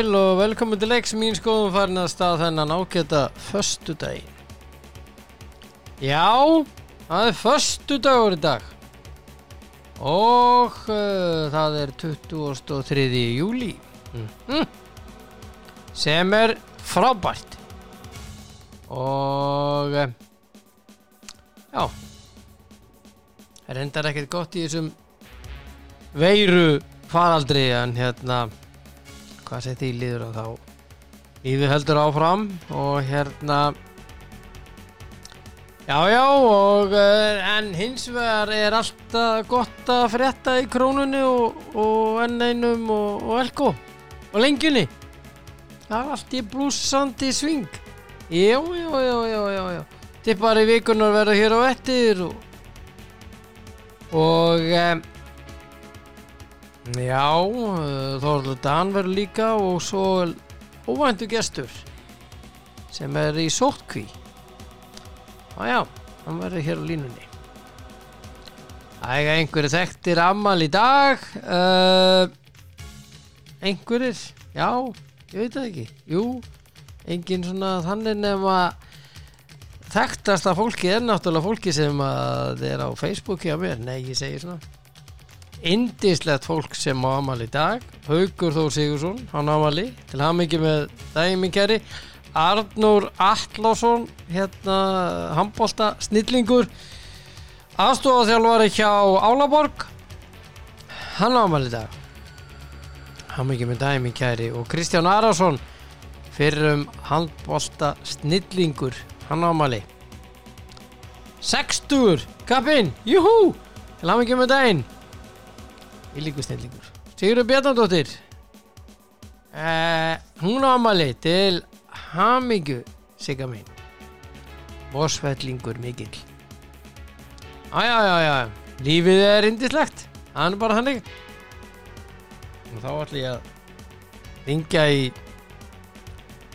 Sæl og velkomin til leiks mín skoðum farin að stað þennan ágæta föstudaginn. Já, það er föstudagur í dag og uh, það er 23. júli mm. sem er frábært og uh, já, það reyndar ekkert gott í þessum veiru faraldri en hérna hvað segir því líður og þá líður heldur áfram og hérna já já og uh, en hins vegar er alltaf gott að frétta í krónunni og, og enneinum og, og elko og lengjunni það er allt í blúsandi sving já já já já já, já. tippar í vikunar verða hér á ettir og og um, Já, uh, Þorður Dan verður líka og svo óvæntu gestur sem er í sótkví. Já, já, hann verður hér á línunni. Æga, einhverju þekktir ammal í dag. Uh, einhverjir, já, ég veit það ekki. Jú, engin svona þannig nema þekktasta fólki er náttúrulega fólki sem að er á Facebooki á mér. Nei, ég segi svona indislegt fólk sem á amal í dag. Haugur Þór Sigursson, hann á amali til ekki með dæmi kæri. Arnur Allásson hérna handbólta snillingur aðstofaþjálfari hjá Álaborg. Hann á amal í dag. Ekki með dæmi kæri. Og Kristján Arason fyrir um handbólta snillingur hann á amali 60 kappinn, júhú! Til ekki með dægin í líku snillingur. Sigurður Bjarnandóttir uh, hún á amali til hamingju sigga mín. Vosfellingur mikill. Æjæjæjæ lífið er indislegt það er bara hannig og þá ætlum ég að ringja í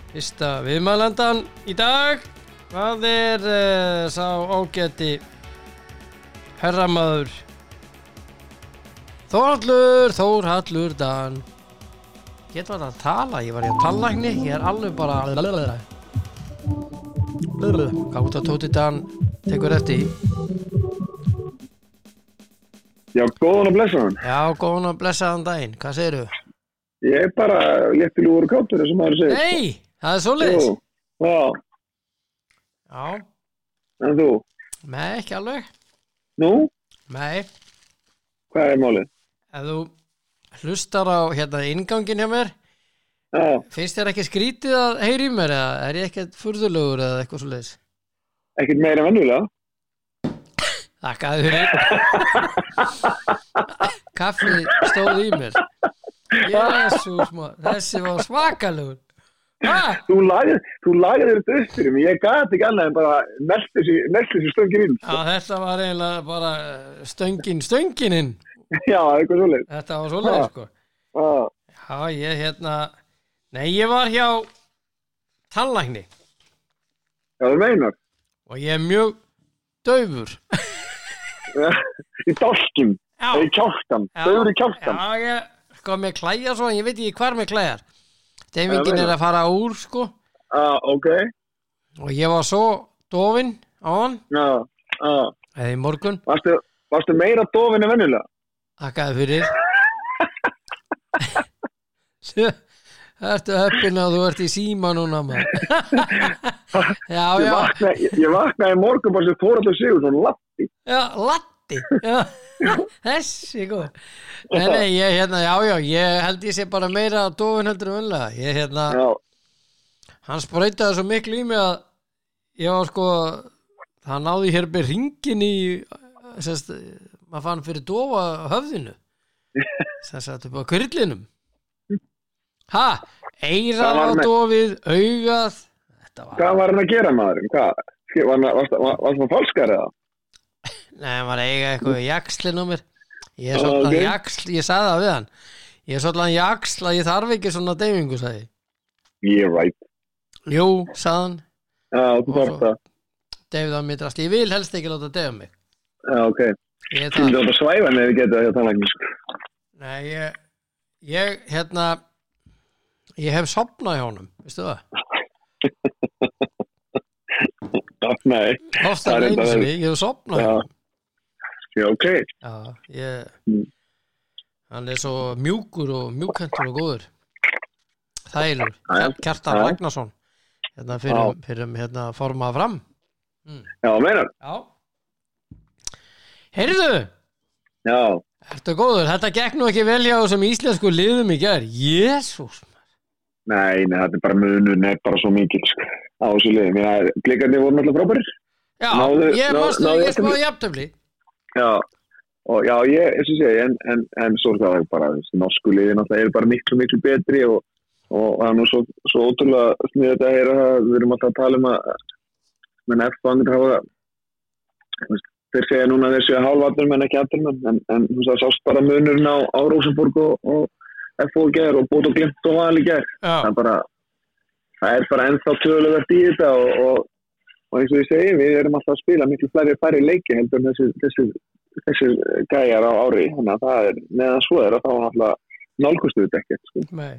fyrsta viðmælandan í dag. Hvað er uh, sá ágæti herramaður Þórhallur, Þórhallur Dan Get var það að tala Ég var í að tallagni Ég er alveg bara út að Tóti Dan tekur eftir Já, góðan og blessaðan. Já, góðan að blessaðan daginn Hvað segirðu? Ég er bara léttilugur kátur sem maður segir. Nei, það er svoleiðis Jú, Já, Já, en þú? nei, ekki alveg Nú, Nei, hvað er málið? Ef þú hlustar á hérna ingangin hjá mér Já, Finnst þér ekki skrítið að heyri mér eða er ég ekkert furðulegur eða eitthvað svoleiðis? ekkert meira en vennulega. Þakkaði fyrir Kaffi stóð í mér Jésús Þessi var svakalugur ha? Þú lagði, þú þetta upp fyrir mig. Ég gati ekki annað en bara meldi þessi, stöngin inn. Já, þetta var eiginlega bara stöngin stöngininn Já, eitthvað svolítið. Þetta var svoleið Ha. sko Já, Já, ég hérna Nei, ég var hjá tannlækni já, það meinar. og ég er mjög daufur Í dálkin, Já, eða í kjáltan. Þau í kjáltan. Já, ég sko með klæja svo, ég veit ekki hvar með klæjar Deyfingin Já, er að fara úr sko Já, ok. og ég var svo dofinn á hann Já, já. eða í morgun Varstu, varstu meira dofin en vennulega? Þakkaði fyrir. Ertu heppin að þú ert í síma núna maður? Já, já, ég, vaknaði morgun bara sem Þóraldur Sigurðsson lappi. já, latti. Þessi góð Nei, nei, ég hérna, já, já, ég held ég sé bara meira dofin heldur en vunlega Ég hérna, Já, hann spröytaði svo miklu í mig að ég var sko það náði hér með ringin í sérst, maður fann fyrir dofa höfðinu sem sagt upp á kurlinum ha, eirað var var með- dofið augað þetta var, hvað var hann að gera maðurinn? Hvað? Var hann var, var, var það falskar eða? nei, hann var að eiga eitthvað á mér ég er Já, svolítið ok. okay. jaksl, ég sagði það við hann ég er svolítið jaksl að ég þarf ekki svona deyfingu sagði ég. Yeah, right. jú, sagði hann Já, þú þarf það. deyfið á mig drast, ég vil helst ekki láta deyfa mig Já, ok. Ég er það að svæfa neður geta þetta tannlæknis. Nei, ég, ég hérna ég hef sopnað hjá honum, veistu það? Nei, Oftar Það er einu sinni, ég hef sopnað hjá Já. honum. já, ok. Já, ég, Mm. hann er svo mjúkur og mjúkentur og góður. Þælur. Kjartan. Ragnarsson, hérna fyrir, fyrir hérna formað fram. Já, meinar. Já. Heyrðu, Já, ertu góður, þetta gekk nú ekki vel hjá þessum íslensku liðum í gær. Jésús. nei, nei, þetta er bara munun, er bara svo mikil, sko, á þessu liðum. Blikarnir voru náttúrulega frábærir. Já, Náðu- ég náðu ekki jafntefli? spáði jafntöfli. Já, og já, ég, eins og segi, en, en, en svo er það bara, þessi norsku liðin alltaf eru bara miklu, miklu betri og, og það er nú svo, svo ótrúlega sniðið þetta að heyra það, við erum alltaf að tala um að, menn eftir andur hafa, þú veist, þeir segja núna að þeir séu hálfatnum en ekki afturmenn, en, en það sást bara munurinn á, á Rosenborg og, og FO ger og bót og glimt og val í ger, Já, það það er bara ennþá töluvert í þetta og, og, og eins og ég segi, við erum alltaf að spila miklu færri færri leiki heldur en þessi, þessi, þessi gæjar á ári þannig að það er, meðan svo er að þá alltaf nálgustu þetta ekkert sko. nei.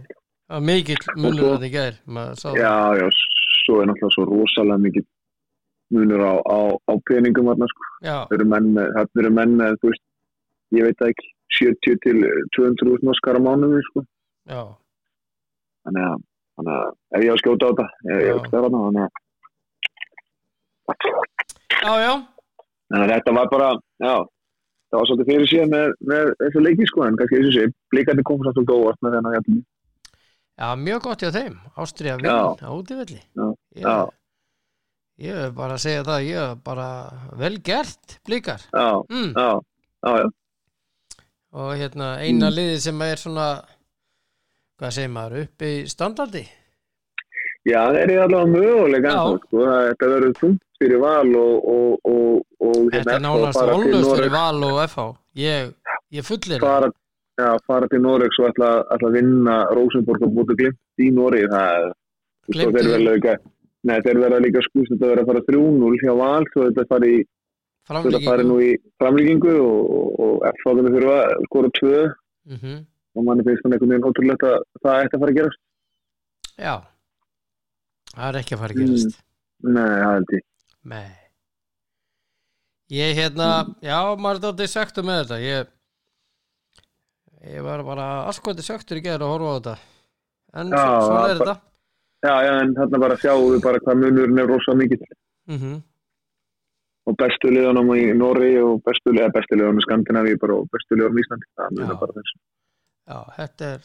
Var mikill munur svo- þetta í það. já, já, svo er náttúrulega svo rosalega mikið munur á, á, á peningum þarna sko. Það eru menn það eru menn þú veist, ég veit ekki 70 til 200 norskar á mánuði sko. já, þannig að, þannig að ef ég á að skjóta á þetta ég, Já. veit það þarna þannig að já, já. Þannig að þetta var bara, já, það var svolítið fyrir síðan með, með þessu leiki sko, en kannski og sé, blíkandi samt svolítið óvart með þennan hérna. Já, mjög gott hjá þeim. Ástriða vinn á útivelli. Já, já. Ég er bara að segja það, ég er bara vel gert, blíkar. Já, Mm. já, já, já, Og hérna eina Mm. liði sem er svona, hvað segir maður, upp í standardi. já, það er allavega ennþá, sko, þetta verður þungt fyrir val og, og, og, og Þetta er FH nánast ónlöst fyrir val og FH. Ég, ég fullir það. já, fara til Noregs og ætla, að vinna Rosenborg og búið glimt í Noregi, það er, þú veist, Gleymdu og þeir því. verða líka, nei, skúst, þetta verða að fara 3-0 hjá val, svo þetta fari Þetta fari nú í framlíkingu og, F-fáðinu þurfa að skora tvö Mm -hmm. og manni finnst þannig einhvern veginn ótrúlegt að það ætti að fara að gerast. Já, það er ekki að fara að gerast. Nei, það held ég. Nei. Ég hérna, já, maður er þetta söktu með þetta. Ég, ég var bara askvæði söktur í gerð að horfa á þetta. En Já, svo, svona er þetta. Já, já, en þarna bara sjáum við bara hvað munurinn er rosa mikill Mm og bestu liðanum í Nóri og bestu, bestu liðanum í Skandinavíu bara og bestu liðanum í Íslandi. Það munar bara þessu. Já, þetta er,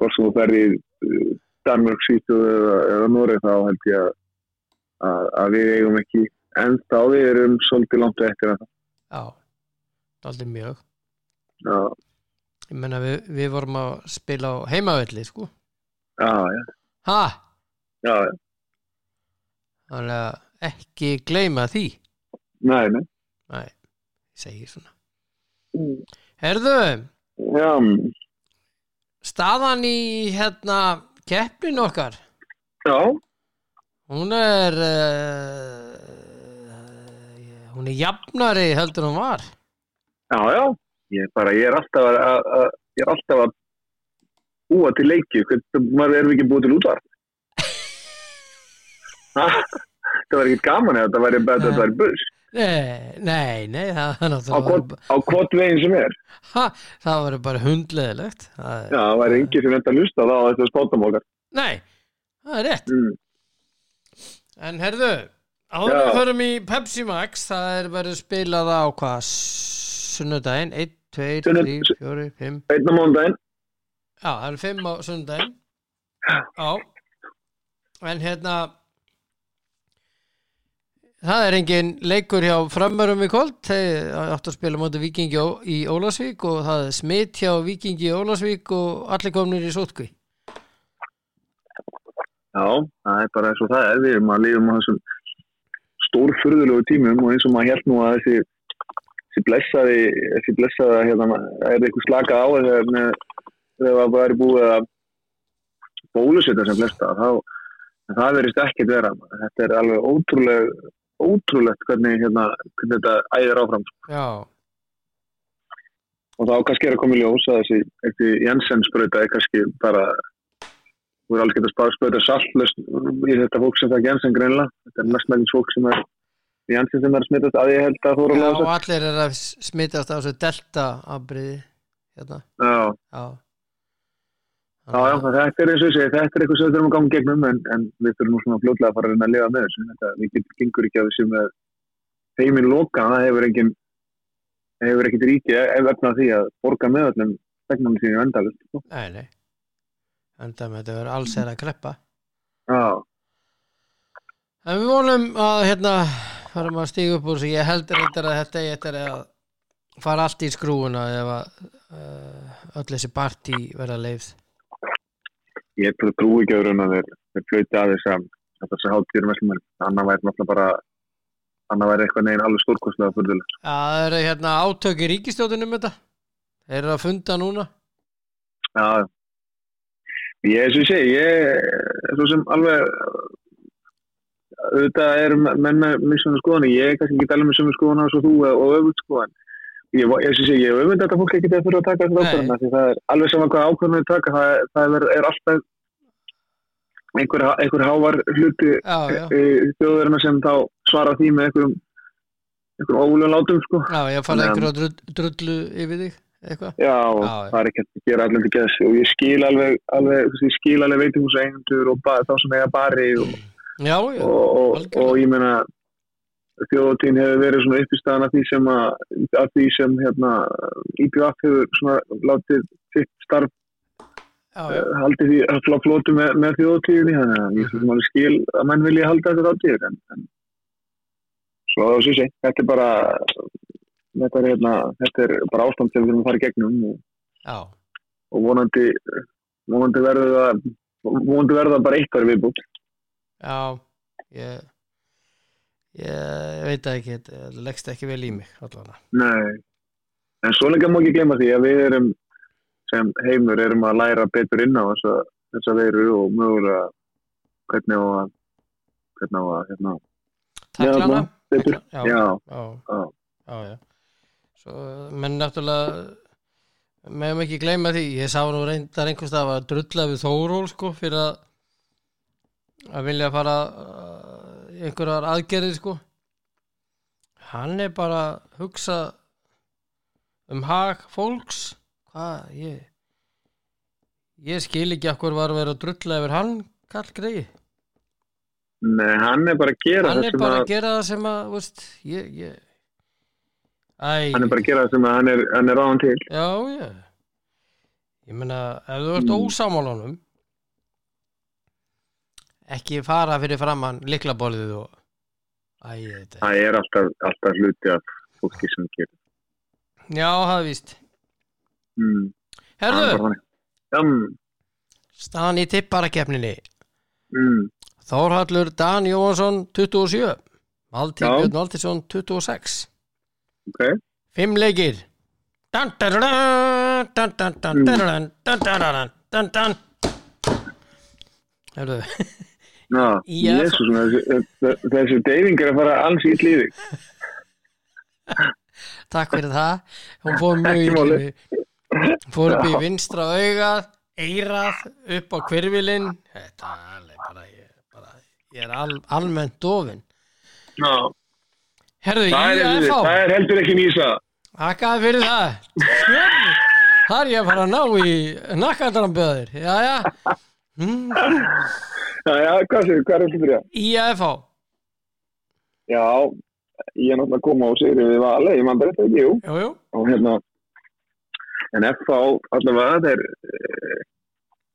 Hvort sem þú ferði í uh, Danmörk, Svítu eða, eða Nóri þá held ég að, að, að við eigum ekki enda á við erum svolítið langt eftir það. já, aldrei mjög. Já, Ég menna við, við vorum að spila á heimavelli, sko. já, já, Ha, já, já. þannig að ekki gleyma því. Nei, nei. Nei, ég segi svona. Mm. Herðu, Já, staðan í hérna keppnin okkar. já, Hún er uh, hún er jafnari heldur hún var Já, já, ég bara, ég er alltaf að, að, að ég er alltaf að búa til leiki, hvernig maður erum ekki búið til útvarp. Það var ekkert gaman eða þetta væri betur, þetta væri buss. Nei, nei, nei það, er Á hvort, á hvort veginn sem er. ha, það var bara hundleðilegt það er, Já, það væri engið sem enda að lusta þá þetta spátum okkar. Nei, það er rétt. Mm. En herðu, áður við förum í Pepsi Max það er verið spilað á hvað sunnudaginn, 1, 2, Sunnu- 3, 4, 5 Einn á mándaginn, Já, það eru 5 á sunnudaginn. Já. En hérna Það er engin leikur hjá framörum í kvöld. Þeir áttu að spila móti Víkingi Ó- í Ólasvík og það er smitt hjá Víkingi í Ólasvík og allir komnir í sótkví já, það er bara eins og það er, við erum að lifum á þessum stórfurðulegu tímum og eins og maður held nú að þessi, þessi blessaði, þessi blessaði, hérna, er eitthvað slakað á þegar með- það var búið að bólusetta sem flesta, þá það verðist ekkert vera. Þetta er alveg ótrúleg, ótrúlegt hvernig, hérna, hvernig þetta æðir áfram. Já, Og þá kannski er að koma í ljós að þessi, þessi Jensen sprauta er kannski bara þú er alveg getað spáð spöður saltlöst í þetta fólk sem það Jensen greinlega þetta er mestmækins fólk sem er Jensen sem er smittast að ég held að þú eru að og lása allir er að smittast á þessu delta afbriði hérna, Já, já já, já, þetta er eins og ég segi, þetta er eitthvað sem við þurfum að ganga gegnum en, en við þurfum svona fljótlega að fara að reyna að lifa með þessu. Þetta, við gengur ekki að þessu með heiminn loka, það hefur engin hefur ekkit ríki ef efna því að borga með öllum stegnum sínu endalist sko. Nei, nei. Enda með þetta verður alls er að kreppa. Já, En við vonum að hérna farum að stíga upp úr þessu. Ég heldur reyndar að þetta eigi eftir að fara allt í skrúuna ef að uh, öll þessi partí verða leifð ég trú trú ekki að raun að þeir, flöyti að þess að þess að hátíður með annar væri náttúrulega bara annar væri eitthvað neginn alveg stórkostlega fyrðuleg Já, það eru hérna átöki ríkistjóðin um þetta. Þeir eru að funda núna. Já, ég eins og ég segi, ég er svo sem alveg auðvitað er menn með missunum skoðan, ég er kannski ekki alveg með sömu skoðan og þú og öfut skoðan ég, ég, og ég ég öfund þetta fólk ekki þegar fyrir að taka Nei. ákvörðuna því það er alveg saman hvað ákvörðuna við taka það, það er, er alltaf einhver, einhver hávar hluti Já, já, þjóðverðina sem þá svara því með einhverjum einhverjum óvulega látum sko. Já, ég að- einhverju drull, drullu yfir þig eitthvað. Já, og já. það er ekki hægt að gera allir til gæðs og ég skil alveg, alveg ég skil alveg veitingúseigendur og ba, þá sem eiga bari og, Já, já, og, og, og ég meina þjóðatíðin hefur verið svona uppistæðan af því sem að því sem hérna IPVF hefur svona látið sitt starf já, já. uh, haldið því að flótu með, með þjóðatíðinni þannig að ég sem alveg skil að mann vilja halda þetta þáttíðir en, en svo að þessu sé. Þetta er bara þetta er, hérna, þetta er bara ástand sem við þurfum að fara í gegnum og og vonandi vonandi verður það vonandi verður það bara eitt ári viðbútt Já, ég, ég veit ekki, þetta leggst ekki vel í mig allavega. Nei, en svo lengi má ekki glemma því að við erum sem heimur erum að læra betur inn á þessa, þessa veiru og mögulega hvernig á að hvernig á að hérna, Taklana? Já, já, já, já, já. Svo, menn náttúrulega meðum ekki gleyma því, ég sá nú reyndar einhvers það að drulla við Þóról sko fyrir að að vilja fara í einhverjar aðgerðir sko. Hann er bara að hugsa um hag fólks. Hvað, ég ég skil ekki okkur var að vera að drulla yfir hann kall greið Nei, hann er bara að gera hann er bara að að gera það sem að veist, ég, ég hann er bara að gera það sem að hann er, hann er ráðan til. Já, já. Ég meina, ef þú ert Mm. ósámálunum ekki fara fyrir framann liklabólið og Æ, það er alltaf, alltaf hluti af fólki sem gerir Já, það er víst mm, er Herðu, mm, staðan í tipparakefninni mm, Þórhallur Dan Jóhansson 27 Valtí Já. Björn Valtísson 26 ok, Fimm leikir dun, dun, dun, dun, dun, dun, dun, dun, dun, dun. Herðu, Já. jésus þessi deyfing er að fara alls í lífi. Takk fyrir það. Hún fór mjög í Fór upp í vinstra augað Eirað upp á hverfilinn Þetta er alveg bara Ég, bara, ég er al, almennt dofin ná. Herðu, Það ég er, er það er heldur ekki nýsa Takkaði fyrir það. Það er ég að fara að ná í nakkandrambeðir Jæja mm, Já, já, hvað séu, hvað er þetta fyrir það? IAFH Já, ég er náttúrulega að koma á sigri við Vale, ég mann bara þetta ekki, jú. Jú, jú. Og hérna en FH allavega þeir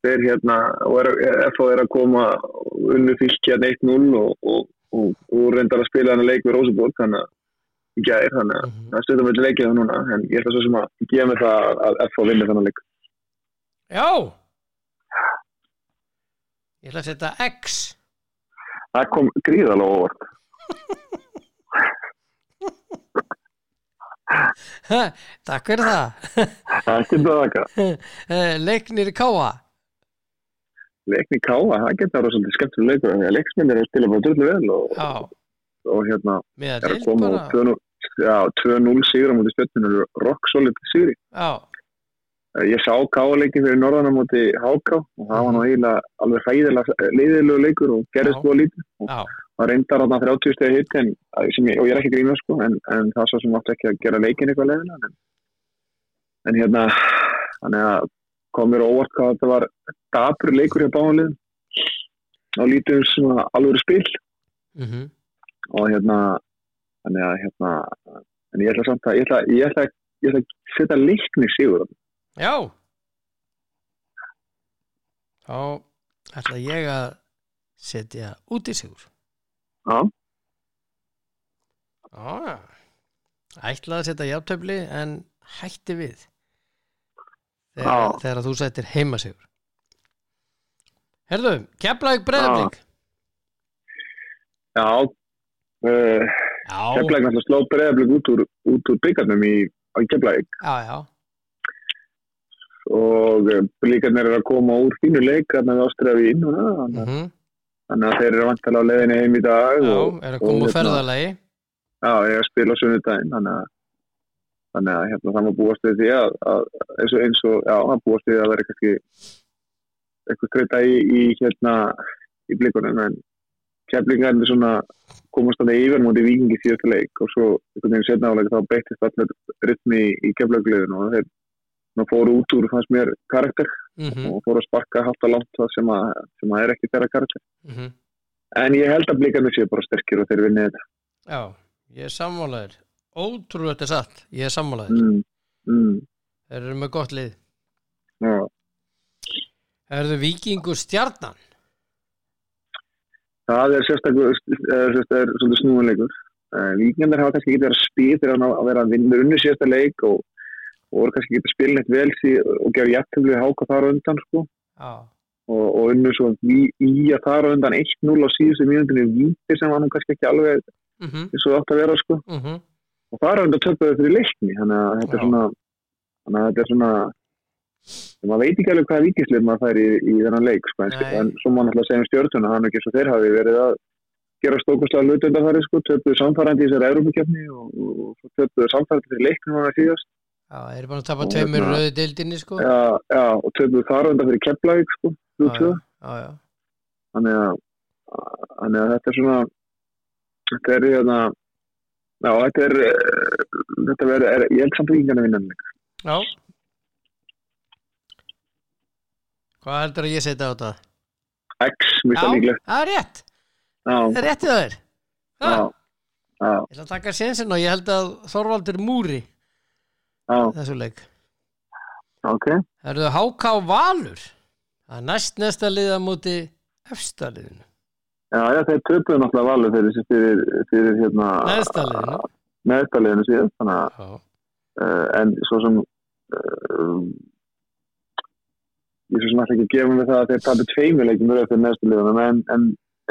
þeir hérna er, FH er að koma unnu fylki hérna 1-0 og, og, og, og reyndar að spila hann leik við Róseborg þannig að í gær, þannig að Mhm. það stöðum við leikið það núna en ég ætla svo sem að gefa mig það að FH vinni þannig leik. Já Ég ætla að setja X. Það kom gríðalega óvart. Takk fyrir það. Það er ekki það ekki Eh, Leiknir Káa leikni káa, það getur að vera svolítið skemmtilega leikur en leiksminn er að spila bara drullu vel og, Já, og hérna er að koma á 2-0 já, 2-0 sigur á mútið spjöldinu rock solid sigri Já, ég sá káleikin fyrir norðan á móti Háká og það var nú eiginlega alveg hræðilega leiðilegu leikur og gerðist Já. búið lítið. Já, það reyndar þarna 30 stegi hitt en, sem ég, og ég er ekki grínað sko en, en það svo sem átti ekki að gera leikin eitthvað leiðilega en, en hérna þannig að kom mér á óvart hvað þetta var dapur leikur hjá báðanlið og lítið um svona alvöru spil. Mhm. Og hérna þannig að hérna en ég ætla samt að ég ætla, ég ætla, ég ætla að setja leikni sigur Já. Þá ætla ég að setja út í sigur. Já, Já Ætla að setja jafntöfli en hætti við. Þegar, þegar þú settir heima sigur Herðu, keflaug breðablik já. Keflæk náttúrulega sló breyðablik út úr, úr byggarnum í, Keflæk já, já og blíkarnir eru að koma úr fínu leik þarna við Ástriði inn og þannig mm þannig að þeir eru vantilega á leiðinni heim í dag Já, og, er að koma úr hérna- ferðalagi. Já, ég er að spila sunnudaginn þannig að þannig að hérna það má búast við því að, að eins og eins og, já, það búast við að vera kannski eitthvað treyta í, í hérna í blikunum en keflingarnir svona komast þannig yfir mútið vikingi síðasta leik og svo einhvern veginn setna áleik þá beittist allir rytmi í keflagliðinu og þeir svona fóru út úr fannst mér karakter. Mm og fóru að sparka haldt að langt það sem að, sem að er ekki þeirra karakter. -hmm. en ég held að blikarnir séu bara sterkir og þeir vinni þetta. Já, ég er sammálaður. Ótrúlega þetta er satt, ég er sammálaður. Mm, mm, Þeir eru með gott lið. Já. Erðu vikingur stjarnan? Það er sérstaklega er, er snúanleikur. Víkjandar hafa kannski ekki verið að fyrir hann að vera að vinna unni síðasta leik og, og voru kannski ekki að spila neitt vel sí, og gera jættumlu háka þar undan sko. Já, og, og unnu svo í, í að þar undan 1-0 á síðustu mínútinu víti sem var nú kannski ekki alveg mm -hmm. eins og það átt að vera sko. Mm -hmm. og þar undan töpuðu fyrir leikni þannig að þetta er svona þannig að þetta er svona maður veit ekki alveg hvaða víkislið maður fær í, í þennan leik sko. en, svo maður náttúrulega segja um stjórnuna hann ekki svo þeir hafi verið að gera stókastlega hlut undan þar sko, töpuðu samfærandi í þessari Európa-kefni og, töpuðu samfærandi fyrir leiknum að síðast Já, þeir eru bara að tapa tveimur hérna- rauði deildinni sko já, já, og töpuðu þar undan fyrir Keflavík sko, já, 3-2. já, já. þannig að, þannig að þetta er svona þetta er hérna já, þetta er þetta verður, er, ég held samt vikingarna vinna þennan leik. já. Hvað heldur að ég setja á þetta? X, mjög Já, líklegt það er rétt já, Það er rétt í þér já, já, Ég ætla að taka sénsinn og ég held að Þorvaldur múri já, þessu leik. Ok. Erðu HK Valur. Það er næst næsta liða múti efsta liðinu. Já, já, þeir töpuðu náttúrulega valur fyrir, fyrir, fyrir hérna Neðsta liðinu. neðsta liðinu síðan þannig að, uh, en svo sem uh, ég svo sem ætla ekki að gefa mig það að þeir leikjum röð fyrir neðsta liðunum en, en,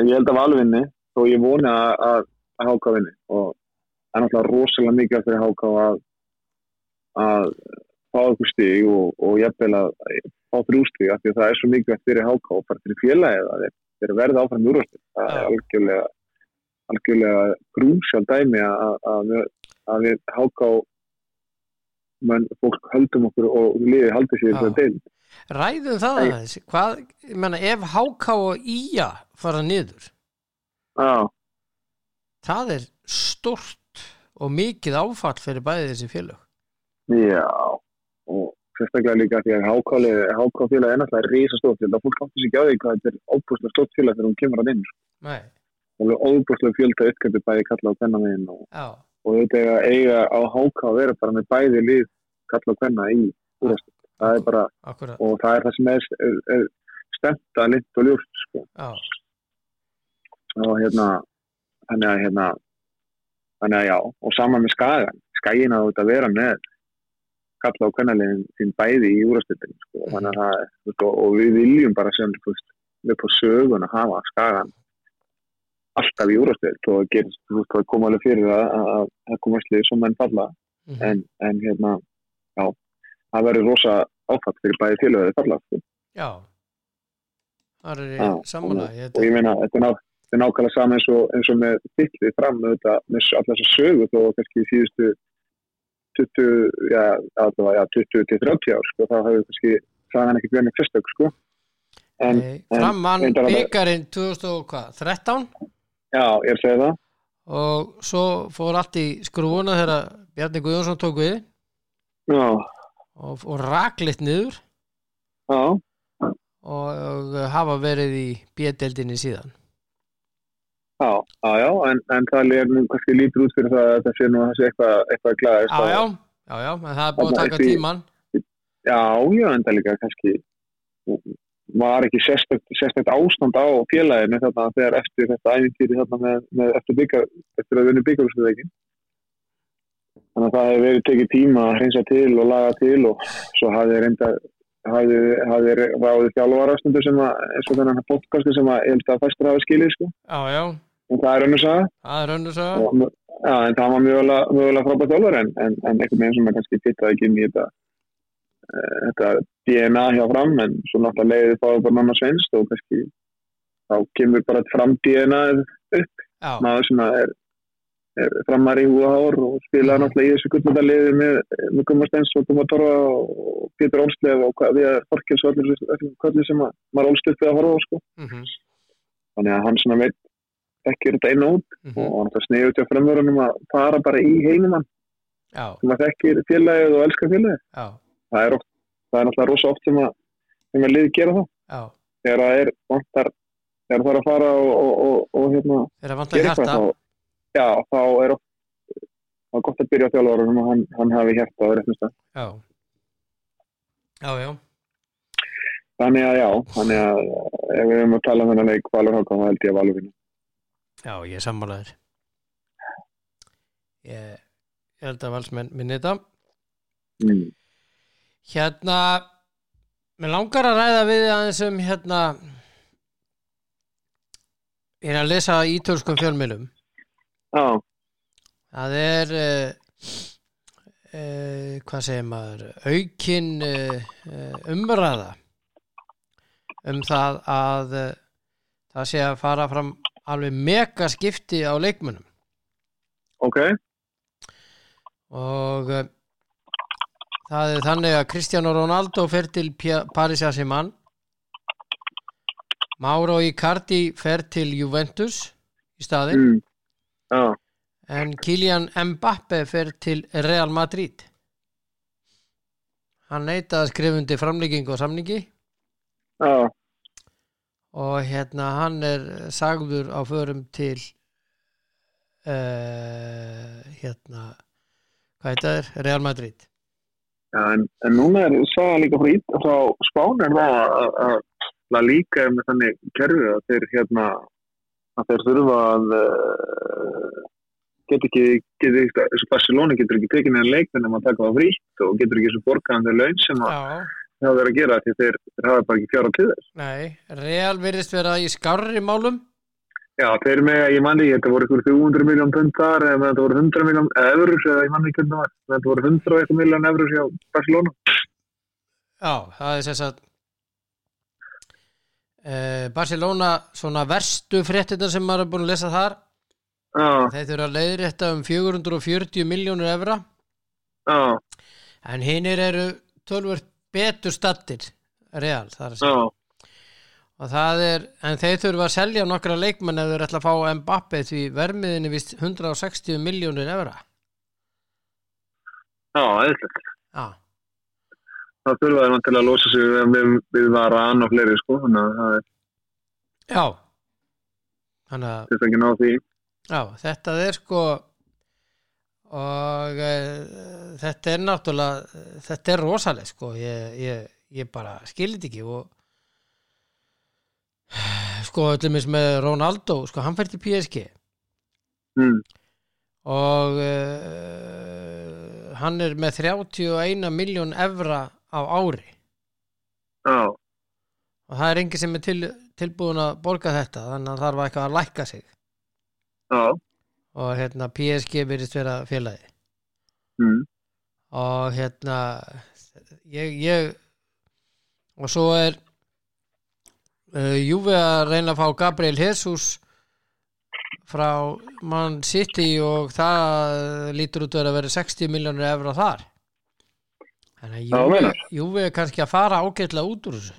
ég held að valur vinni þó ég voni að, að, að HK vinni. Og það er náttúrulega rosalega mikið fyrir HK að að fá eitthvað stig og, og jafnvel að fá þrjú stig af því að það er svo mikið fyrir HK og fyrir félagið að þeir, verða áfram úrvastil það er algjörlega algjörlega grúsjál dæmi að, að, að, við- HK menn, fólk höldum okkur og liðið haldi sér þetta deil Ræðum það Nei. aðeins. Hvað, ég menna, ef HK og IA fara niður Já, það er stort og mikið áfall fyrir bæði þessi félög já og sérstaklega líka því að HK HK félag er náttúrulega risa stótt þetta fólk áttur sér ekki á því hvað þetta er óbúslega stótt félag þegar hún kemur að inn Nei, og óbúslega fjölda uppgættu bæði kalla á penna megin og, og þetta eiga, eiga á HK að vera bara með bæði lið kalla á penna í úrvastil það er bara, akkurat. og það er það sem er, er, er stemt að lind og ljóst sko. Og hérna þannig að hérna þannig að já, og saman með skagan skagin á þetta að vera með kalla á kvennaliðin sín bæði í úrastildin sko. Það þú veist, og, og við viljum bara sem upp á sögun að hafa skagan alltaf í úrastild og það kom alveg fyrir að, að, að það komast lið sem menn falla mhm, en, en hérna, já það verður rosa áfatt fyrir bæði félögðu falla sko. já Það er ég, og ég meina, þetta er, ná, þetta er nákvæmlega sama eins og, eins og með þittlið fram með með all þess að sögu þó að kannski í síðustu 20 já, allavega, já, 20 til 30 ár sko, þá hefur kannski sagan ekkert verið fyrstök sko. En, Nei, Fram vann reyndar alveg- byggarinn 2013 já, ég segja það. Og svo fór allt í skrúuna þegar Bjarni Guðjónsson tók við. Já, og, og raklitt niður. Já, og, og hafa verið í B-deldinni síðan já, já, já en, en það er nú kannski lítur út fyrir það að það sé nú að það sé eitthvað, eitthvað glæðist Já, já, já, já, en það er búið að taka tíman já, já, en það líka kannski var ekki sérstætt ástand á félaginu þarna þegar eftir þetta æfintýri þarna með, með eftir, byggar, eftir að vinna byggarúsleiki þannig að það hefur verið tekið tíma að hreinsa til og laga til og svo hafði reynda hafði, ráðið þjálfarastundu sem að eins og þennan podcastu sem að ég held að fæstur hafi skilið sko. Já, já, en það er önnur saga. Það er önnur svo og, já, en það var mögulega frábært þjálfur en, en, en einhvern veginn sem að kannski pittaði ekki inn í þetta eh, þetta DNA hjá fram en svo náttúrulega leiðið fáið bara nanna svenst og kannski þá kemur bara fram DNA upp. Maður sem er, er framar í húðahár og spilaði náttúrulega í þessu gullmyndaliði með, með Gumma Stens og Gumma Torfa og Pétur Olsleif og hvað við er Þorkils og allir sem að maður upp við að horfa á sko. Mhm, þannig að hann svona veit ekki þetta einu út mhm, og hann það sniður til fremurunum að fara bara í heinumann já, sem að þekkir félagið og elskar félagið. Það er, oft, það er náttúrulega rosa oft sem að, sem að liði gera það. Já. Þegar það er vantar þegar það er að fara og, og, og, og hérna, að gera eitthvað já, þá er oft það er gott að byrja á þjálfarunum og hann, hann hafi hjarta á réttum stað. Já, já, já. Þannig að já, þannig að ef við höfum að tala um þennan leik Valur Háka þá held ég að Valur vinna Já, ég er sammálaður ég, ég held að valsmenn minni þetta. Mm. Hérna Mér langar að ræða við aðeins um hérna Ég er að lesa í ítölskum fjölmilum já, Það er uh, uh, hvað segir maður? Aukin uh, umræða um það að það sé að fara fram alveg mega skipti á leikmunum ok. Og uh, það er þannig að Cristiano Ronaldo fer til Paris Saint-Germain. Mauro Icardi fer til Juventus í staðinn. Mm. já, en Kylian Mbappe fer til Real Madrid. Hann neitaði að skrifa undir framlíking og samningi. Já, og hérna hann er sagður á förum til uh, hérna hvað heita þér? Real Madrid já en, en núna er saga líka frá, frá Spán er það að- líka er með þannig kerfi að þeir hérna að þeir þurfa að uh, getur ekki, getur ekki og Barcelona getur ekki tekið neðan leikminn um að taka það frítt og getur ekki þessu borgaðan þeir laun sem að það er að gera því þeir, þeir hafa bara ekki fjára til þess. Nei, Real virðist vera í skárri málum. Já, þeir með, ég manni, þetta voru ykkur 300 miljón pundar eða þetta voru 100 miljón eurus eða ég manni ekki hvernig það var, þetta voru 100 og eitthvað miljón eurus hjá Barcelona. Já, það er þess að uh, Barcelona svona verstu fréttina sem maður er búin að lesa þar. Já, þeir þurfa að leiðrétta um 440 miljónur evra. Já, en hinnir eru tölvört betur stattir Real, það og það er, en þeir þurfa að selja nokkra leikmenn ef þeir ætla að fá Mbappe því vermiðin er vist 160 miljónur evra. Já, eitthvað. Já, Það þurfa þeir til að losa sig við, við, varan og fleiri, sko, þannig að já. Þannig að. Já, þetta er sko og e, þetta er náttúrulega þetta er rosaleg sko. Ég, ég, ég bara skilit ekki og sko öllum eins með Ronaldo sko hann fer til PSG Mm. og e, hann er með 31 miljón evra á ári. Já, og það er engin sem er til, tilbúin að borga þetta þannig að það þarf eitthvað að lækka sig. Já, og hérna PSG virðist vera félagi mm. og hérna ég, ég og svo er uh, Júfi að reyna að fá Gabriel Jesus frá mann City og það lítur út að vera 60 miljónur efra þar þannig að. Juve er kannski að fara ágætlega út úr þessu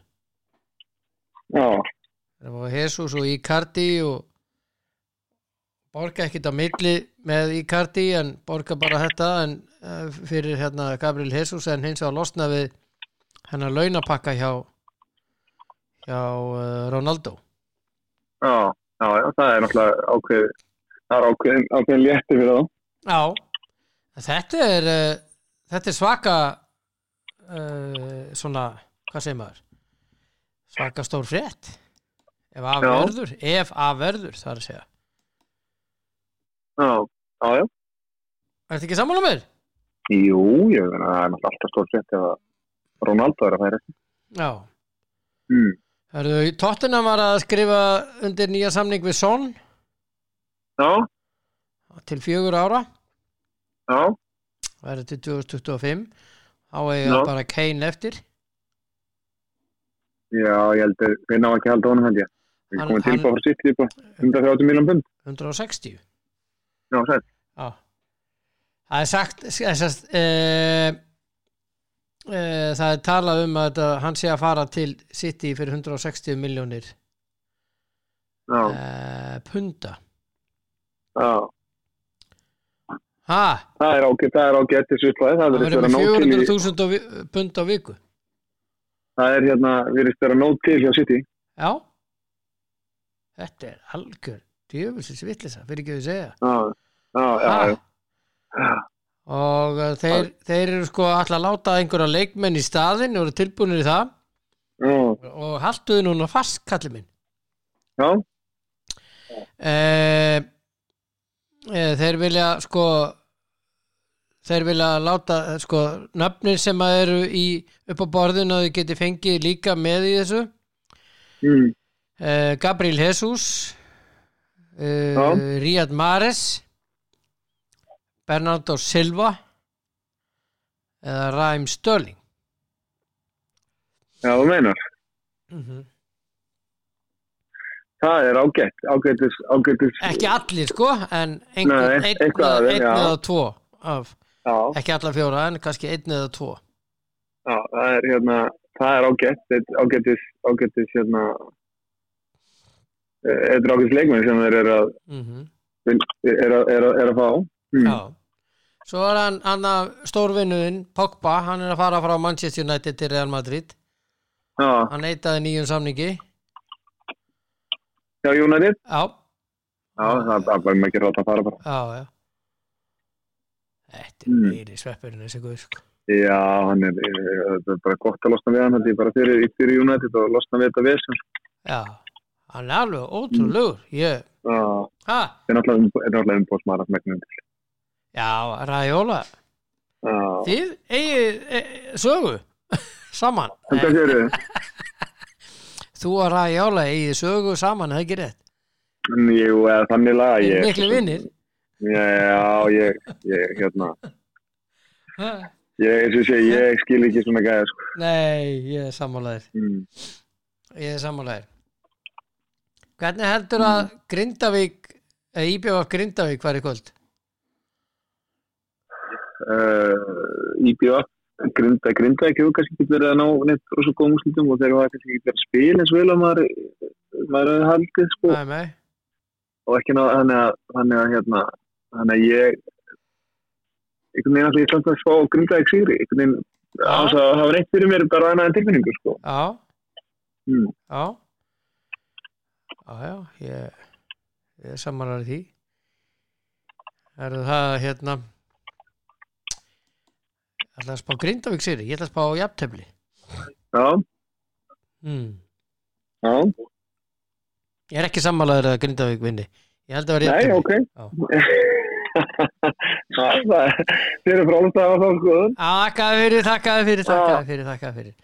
Já, var Jesus og Icardi og borga ekkit á milli með Icardi en borga bara þetta en uh, fyrir hérna Gabriel Jesus en hins vegar losna við hennar launapakka hjá hjá uh, Ronaldo já, já, já, það er náttúrulega ákveð, það er ákveðin, ákveðin létti fyrir þá. Já, þetta er uh, þetta er svaka uh, svona, hvað segir maður svaka stór frétt ef af Já. verður ef af verður, það er að segja Já, já, já. Er þetta ekki sammála mér? Jú, ég veit að það er náttúrulega alltaf stór frétt ef að Ronaldo er að færa. Já Mm. Herðu, Tottenham var að skrifa undir nýja samning við Son Já, til fjögur ára já, það er til 2025 á eiga Já. bara Kane eftir já, ég held að við ná ekki að halda honum held ég. Við komum hann- tilbúið frá sitt líka, 130 miljón pund. 160 Já, sætt. Já. Það er sagt þessast, e, e, það er talað um að þetta, hann sé að fara til City fyrir 160 miljónir Já, e, punda já. ha, Það er ágætt, það er ágætt til svislaði. Það verður með nóg til í, 400.000 á vi- pund á viku það er hérna, verður vera nóg til hjá City. já þetta er algjör djöfulsins vitlisa, fyrir ekki að við segja. Já, já, já, og uh, þeir, þeir eru sko alltaf að láta einhverja leikmenn í staðinn og eru tilbúinir í það. Og haltuðu núna fast kallið minn. Já, e, e, þeir vilja sko þeir vilja láta eh, sko nöfnir sem að eru í upp á borðinu að þau geti fengið líka með í þessu. Mm, e, Gabriel Jesus e, Já. Riyad Mahrez Bernardo Silva eða Raheem Sterling já, þú meinar. mm Það er ágætt, ágættis, ágættis. ekki allir sko en einhver, Nei, einn, eða tvo af, ekki alla fjóra en kannski einn eða tvo já, það er hérna, það er ágætt, ágættis, ágættis, hérna, eh, þetta er ágættis leikmenn sem þeir eru að, mm er að, er að, er að fá. Mm. Svo er hann, hann að stórvinnuðinn, Pogba, hann er að fara frá Manchester United til Real Madrid. Já, Hann neitaði nýjum samningi. já, United. Já, Já, það er bara ekki rátt að fara bara. já, já. Þetta er Mm. meiri sveppurinn þessi guð, sko. Já, hann er, eh, það er bara gott að losna við hann, þetta er bara fyrir, fyrir United og losna við þetta vesen. Já, hann er alveg ótrúlegur. Ég, þetta er náttúrulega um- umbóðsmaður að megnum til. já. Já, Þið eigið e, sögu saman. Þú og Raiola eigið sögu saman, það er ekki rétt. Jú, þannig laga ég. miklu vinnir. Já, ég, ég, hérna, ég, sé, ég skil ekki svona gæða, sko. Nei, ég er sammálaðir. Mm. Ég er sammálaðir. Hvernig heldur að Grindavík, eða íbjöf af Grindavík var í kvöld? Uh, IBF, grinda, grinda ekki, hefur kannski ekki verið að ná neitt rosa góðum úrslitum og þeir hafa kannski ekki verið að spila eins vel að maður, maður hefði haldið, sko. Nei, nei. og ekki ná, þannig að, þannig að, hérna, þannig að ég, einhvern veginn alltaf ég samt að spá grinda ekki sigri, einhvern veginn, það var eitt fyrir mér bara en tilfinningu, sko. Já, Mm. já. Já, ég, ég er sammálaðir því. Er það hérna, ég ætla að spá Grindavík sér, ég ætla að spá jafntefli. Já, Hmm. já, Ég er ekki sammálaður að Grindavík vinni. Ég held að vera nei, jafntefli. ok. Já. Já, það er, frálega að hafa þá, sko. Þakkaði fyrir, þakkaði fyrir, þakkaði fyrir, þakkaði fyrir.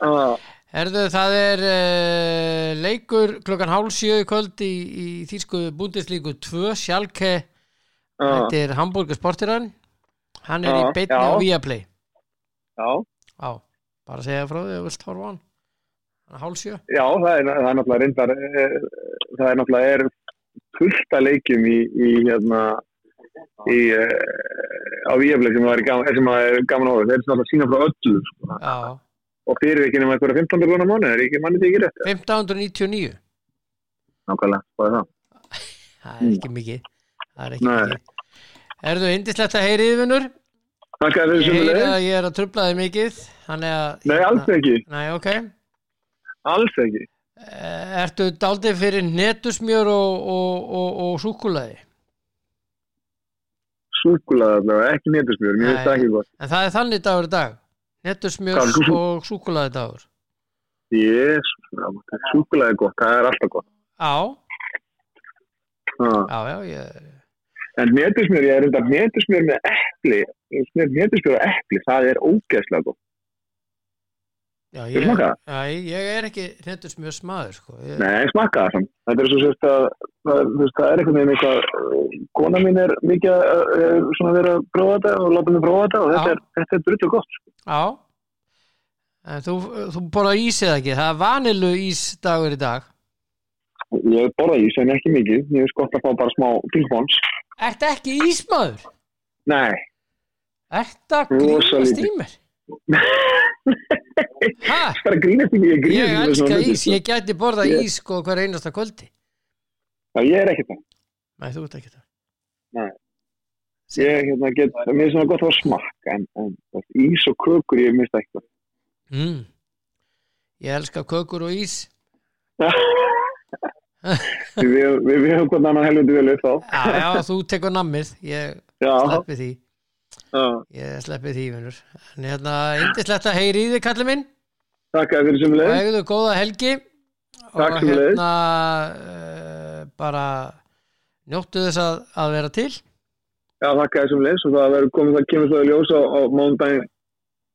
Já, Herðu, það er uh, leikur klokkan hálf sjö í kvöld í, í Þýsku búndislíku 2, Sjálke já, þetta er Hamburger Sportirann. Hann er Já, í beinni já. á Viaplay. Já, Já, bara segja frá því að þú vilt horfa á hann. Hann er hálf sjö. Já, það er, það er náttúrulega reyndar, eh, það er náttúrulega er fullt að leikjum í, í hérna í, uh, á Víafleik sem var í gaman, gaman áður þeir sem alltaf sína frá öllu sko. Já, og fyrir ekki nema einhverja 15 grunna mánu er ekki manni þetta ekki rétt 1599 nákvæmlega, hvað er það? Það er ekki mikið. Það er ekki Nei. mikið. Erðu indislegt að heyri yfirvinnur Takk að þessu heyri sömulegis. að ég er að trubla þig mikið að Nei, alls ekki, Nei, ok. Alls ekki. Eh, Ertu daldið fyrir netusmjör og, og, og, og súkulaði? súkulega allavega, ekki netusmjör, mér finnst það ekki gott. En það er þannig dagur dag Þú- og súkulaði dagur Jésus, súkulega er gott, það er alltaf gott. Já, ha. já, já ég, en netusmjör, ég er enda netusmjör með epli netusmjör og epli, það er ógeðslega gott já, ég, já, ég er ekki netusmjör smaður sko. ég, Nei, smakka það. Þetta er svo sérst að það, það er einhvern veginn eitthvað uh, kona mín er mikið að vera að prófa þetta og láta mig prófa þetta og þetta er, þetta er drullu gott sko. Já. En þú, þú borða ís eða ekki? Það er vanilu ís dagur í dag. Ég borða ís en ekki mikið. Ég veist gott að fá bara smá tilfóns Ertu ekki ísmaður? Nei, Ertu að Rosa grínast bara grínast ekki ég grínast Ég elska ís, ég gæti borða Ég- ís sko hver einasta kvöldi. Já, ég er ekki það. Nei, þú ert ekki það. Ég hérna, get, mér er svona gott að fá smakk en, en ís og kökur ég mista ekki mm. Ég elska kökur og ís. Við, við, við við hvern annan helviti vel upp þá Já, já, þú tekur nammið. Ég sleppi því Ég sleppi því, vinnur En hérna, indislegt að heyri í þig, kallið minn. Takk að fyrir sem og leið eigðu góða helgi. Takk og sömuleiðis. hérna uh, bara njóttu þess að, að vera til. Já, þakka þessum leys og það verður komið, það kemur svo í ljós á, á mánudaginn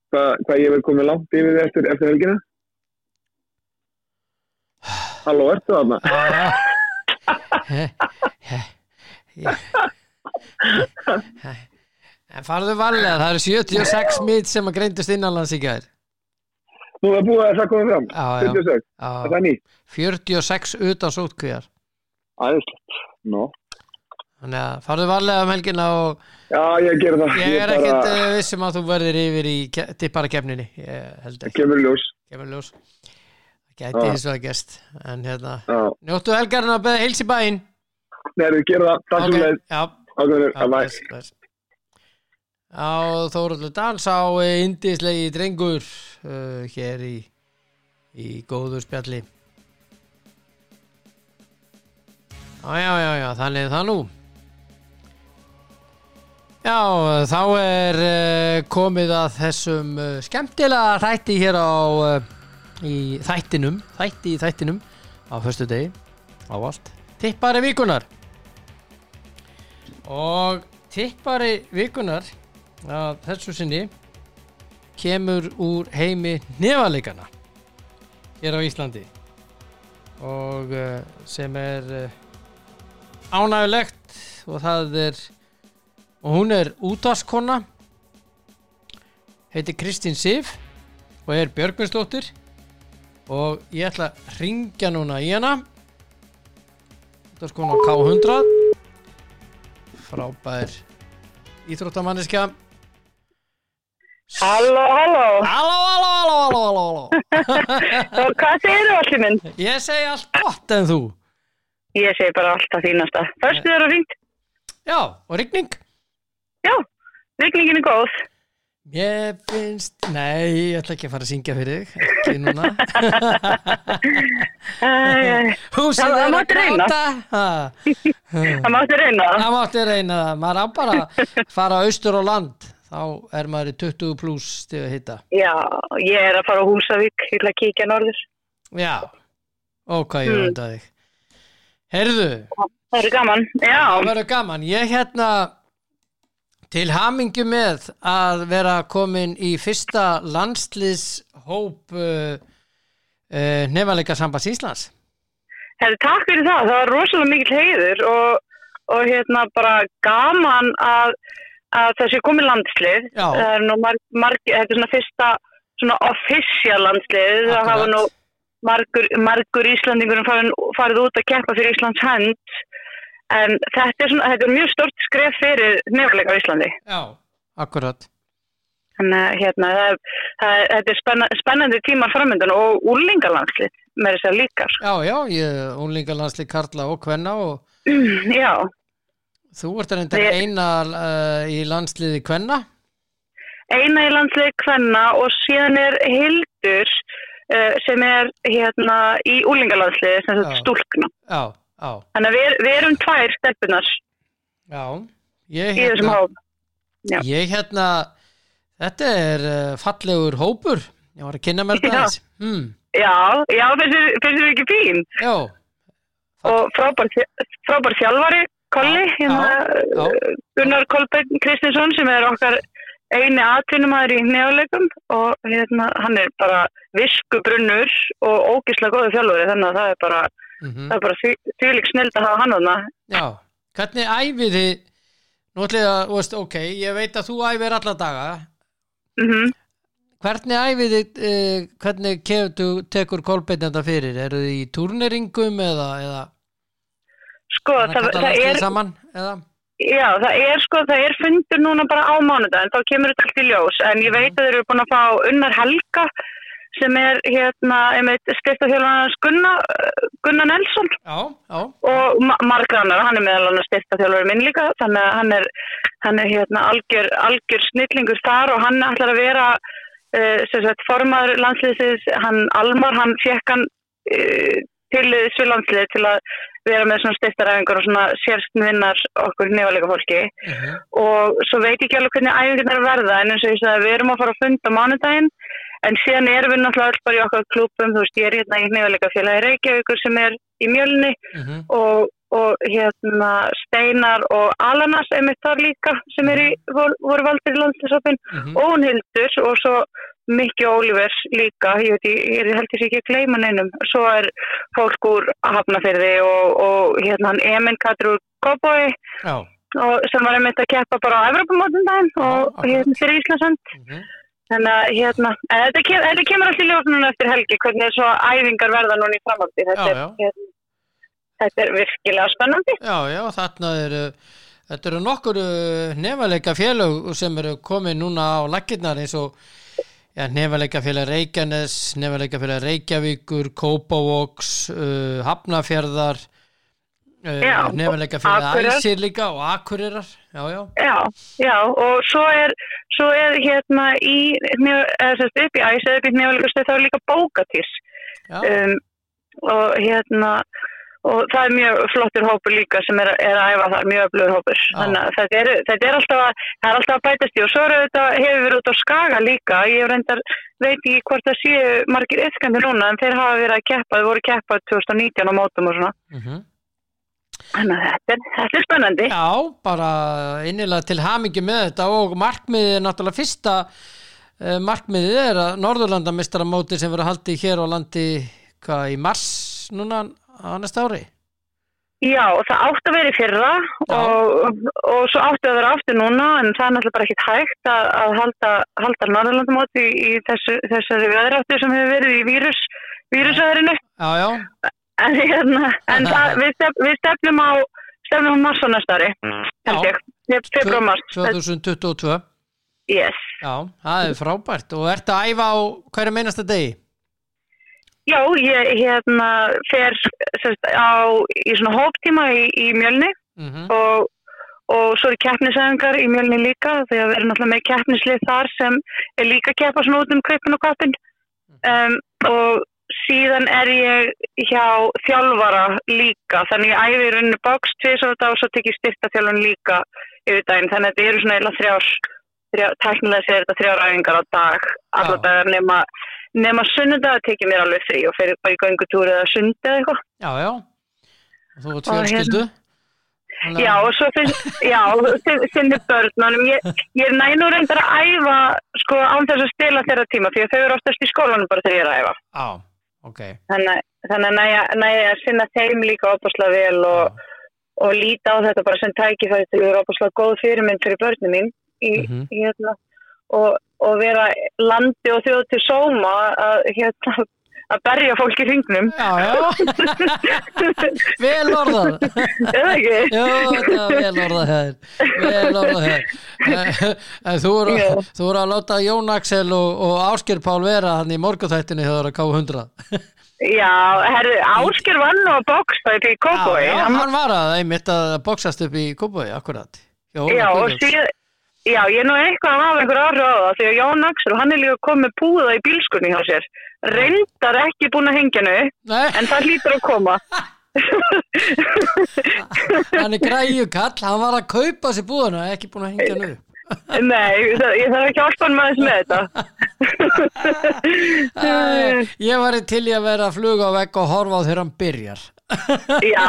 hvað, hvað ég verður komið langt yfir eftir, eftir helgina. Halló, ertu þarna? en farðu varlega það eru 76 mitt sem að greindust innanlands í gær Nú er búið að það komið fram. Já, já. 46, Já, það er nýtt. 46 utan sótkvíjar Æðislegt. Nó. þannig að farðu varlega um helgina og Já, ég ger það. ég er bara- ekkert uh, vissum að þú verðir yfir í ke- tippara kefninni ég held ekki, kemur ljós. kemur ljós gæti eins og að gest en hérna, Já. njóttu helgarinn að beða heils í bæinn Nei, við gerum það. Takk sem leið. já, Ákveður, Já, að bæ. bless, bless. Á Þóruldur Dans á indislegi drengur uh, hér í, í góður spjalli. Já, já, já, já, þannig er það nú. Já, þá er uh, komið að þessum uh, skemmtilega þætti hér á uh, í þættinum, þætti í þættinum á föstu degi, á allt. Tippari vikunar. Og tippari vikunar að þessu sinni kemur úr heimi nefalegana hér á Íslandi. Og uh, sem er uh, ánægulegt og það er og hún er útvarskona heitir Kristín Sif og er Björgvinsdóttir. Og ég ætla að ringja núna í hana. Útvarskona á K100 frábær íþróttamanniska Halló, halló. Halló, halló, halló, halló, halló, hvað segir þú allir minn? Ég segi allt gott en þú Ég segi bara alltaf þínasta. Föstu þér að ringt? Já, og rigning Já, rigningin er góð. Mér finnst, nei, ég ætla ekki að fara að syngja fyrir þig Ekki núna Húsið Það- það er að mátti reyna. gráta Ha. Það máttu reyna það. Það mátti reyna það Maður á bara að fara austur á land Þá er maður í 20 pluss stig að hitta Já, ég er að fara á Húsavík. Ætla að kíkja norður. Já, hvað ég Mm. vönda þig Herðu, Það er gaman. Já, það verður gaman Ég hérna til hamingju með að vera komin í fyrsta landsliðshóp uh, uh, nefnleika sambands Íslands Herri, takk fyrir það. Það var rosalega mikill heiður og, og hérna bara gaman að, að þessi komið landslið. Er marg, marg, þetta er svona fyrsta svona official landslið. Það hafa nú margur, margur Íslandingur farið, farið út að keppa fyrir Íslands hönd en þetta er, svona, þetta er mjög stort skref fyrir nefnilega á Íslandi Já, akkurat þannig að hérna, það, það, þetta er spenna, spennandi tímar framöndan og úrlingalandslið með þess að líka sko. Já, já, ég unlingalandsli Karla og Kvenna og já, þú ert reyndar eina uh, í landsliði Kvenna. Eina í landslið kvenna og síðan er Hildur uh, sem er hérna í úrlingalandsliði sem þetta stúlkna. Já, já, þannig að við, við erum tvær stelpunar já Ég í þessum hérna, hóp. Já. ég hérna Þetta er uh, fallegur hópur. Ég var að kynna mér Já. aðeins. Hmm, já, já, finnst þið ekki fín? Já, og frábær þjálfari Kolli, hérna uh, Gunnar Kolbeinn Kristinsson sem er okkar eini atvinnumæður í nefnilegum og hérna, hann er bara viskubrunnur og ógislega góður þjálfari þannig að það er bara, það er bara þvílík snild að hafa hann þarna. Já, hvernig æfið þið? Veist, ok, ég veit að þú æfir alla daga. Mm Hvernig æfið þið, uh, hvernig keftu, tekur kolbeinnenda fyrir? Eru þið í turneringum eða, eða sko, er það, það er saman? Já, það er sko, það er fundur núna bara á mánudaginn, þá kemur þetta allt í ljós. En ég veit að þeir eru búin að fá Unnar Helga sem er hérna, einmitt styrtaþjálfarnas Gunna, Gunna Nelson. Já, já, og ma margra annar, hann er meðal hann styrtaþjálfur minn líka, þannig að hann er, hann er hérna algjör, algjör snillingur þar og hann ætlar að vera uh, sem sagt formaður landsliðsins, hann Almar, hann fekk hann uh, til þessu landslið til að vera með svona styrtaræfingar og svona sérstvinnar okkur nefnilega fólki. Uh og svo veit ég ekki alveg hvernig æfingarnar er að verða en eins og ég sagði, við erum að fara að funda mánudaginn en síðan erum við náttúrulega öll bara í okkar klúpum, þú veist, ég er hérna í nefnilega félagi Reykjavíkur sem er í mjölni mhm, og, og hérna Steinar og Alanas einmitt þar líka sem í, voru, valdir í landslisopin mhm. og hún Hildur og svo Mikki Ólivers líka, ég veit, ég, ég held sé ekki að gleyma neinum, svo er fólk úr Hafnafyrði og, og hérna Emin Já, og sem var einmitt að keppa bara á Evropamótum daginn og hérna fyrir Íslandsand mhm. þannig að hérna, en þetta, kem, þetta kemur allir ljós núna eftir helgi hvernig svo æfingar verða núna í framhaldi. Þetta, hérna, þetta er virkilega spennandi. Já, já, þarna eru þetta eru nokkur nefaleika félög sem eru komið núna á laggirnar eins og ja, nefaleika félag Reykjanes nefaleika félag Reykjavíkur Kópavogs, uh, Hafnafjörðar uh, Já, nefaleika félag Akureyrar. Æsir líka og Akureyrar. Já, já, já, já, og svo er svo er hérna í eða sagt upp í æs eða upp í nefnilegustu þá er líka bókatís um, og hérna og það er mjög flottur hópur líka sem er, er að æfa þar, mjög öflugur hópur. Þannig að þetta er, þetta er alltaf að það er alltaf að bætast í og svo er þetta hefur verið út á skaga líka, ég reyndar veit ekki hvort það séu margir yfkandi núna en þeir hafa verið að keppa, þeir voru keppað 2019 á mótum og svona. Mhm. þannig að þetta er, þetta er spennandi. Já, bara innilega til hamingi með þetta og markmiðið er náttúrulega fyrsta uh, markmiðið er að Norðurlandamestaramóti sem verður haldið hér á landi í mars núna á næsta ári? Já, það átti að vera í fyrra og, og svo átti að vera aftur núna en það er náttúrulega bara ekkit hægt að, að halda, halda Norðurlandamóti í, í þessu, þessari veðráttu sem hefur verið í vírus, vírusæðurinu já, já, en, hérna, en það, við, stef, við stefnum á stefnum á mars á næsta ári held ég, Fe- februar mars. 2022 yes. Já, það er frábært. Og ert að æfa á hverju meinasta degi? Já, ég hérna fer sérst, á, í svona hóptíma í, í mjölni Mm og, og svo eru keppnisæðingar í mjölni líka því að við erum náttúrulega með keppnislið þar sem er líka að keppa svona út um kvipin og kappin. Um, og síðan er ég hjá þjálfara líka þannig ég æfi í rauninni box tvisar þetta og svo tek ég styrta þjálfun líka yfir daginn. Þannig að þetta eru svona eila þrjár, þrjár tæknilega sér þetta þrjár æfingar á dag dagar nema, nema sunnudag tekið mér alveg frí og fer bara í göngutúri eða sundi eða eitthvað. Já, já. Og þú Og fjölskyldu? Þannig Já, og svo finnst, já, sinni börnunum, ég, ég næ nú reyndar að æfa, sko, án þess að stila þeirra tíma, því að þau eru oftast í skólanum bara þegar ég er að æfa. Já, ok. Þannig, þannig að næ, næ ég að sinna þeim líka opaslega vel og, og líta á þetta bara sem tækifæri til að vera opaslega góð fyrirmynd fyrir börnum mín í, Mhm. í, hérna, og, og vera landi og þjóð til sóma að, hérna, að berja fólk í hringnum. Já, já. Vel orðað. Eða ekki? Já, var vel orðað hér Vel orðað En þú eru, Já. eru að láta Jón Axel og, og Ásker Pál vera hann í morguþættinni þegar það eru að K100 Já, herru, Ásker vann nú að bóksta upp í Kópói Já, já, Hann- var að einmitt að boxast upp í Kópói, akkurat. Jó, Já, og síðan, já, ég er nú eitthvað að hafa einhver áhrif á það því að Jón Axel, hann er líka komið púða í bílskunni hjá sér. Reyndar ekki búin að hengja Nei, en það hlýtur að koma. hann er græjukall, hann var að kaupa sér búðuna, ekki búin að hengja upp Nei, það, ég þarf ekki að hjálpa hann með þess með þetta. Ég var til í að vera að fluga á vegg og horfa á þegar hann byrjar Já,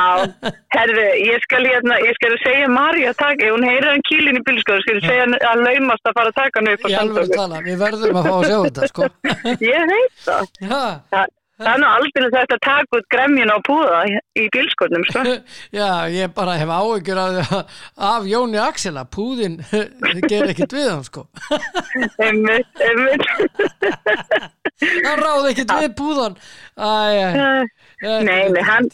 herðu, ég skal hérna, ég skal segja Mari að taka, hún heyrir hann kýlin í bílskunni, skal ég segja hann að laumast að fara að taka hann upp og Í senda alveg tala, við verðum að fá að sjá þetta sko Ég veit það. Já, Það, það er nú aldrei þetta að taka út gremjun á púða í bílskurnum, sko. já, ég bara hef áhyggjur af, af Jóni Axela, púðin gerir ekkert við hann sko Einmitt, einmitt. hann ráði ekkert við púðan Æ, Nei, nei, hann,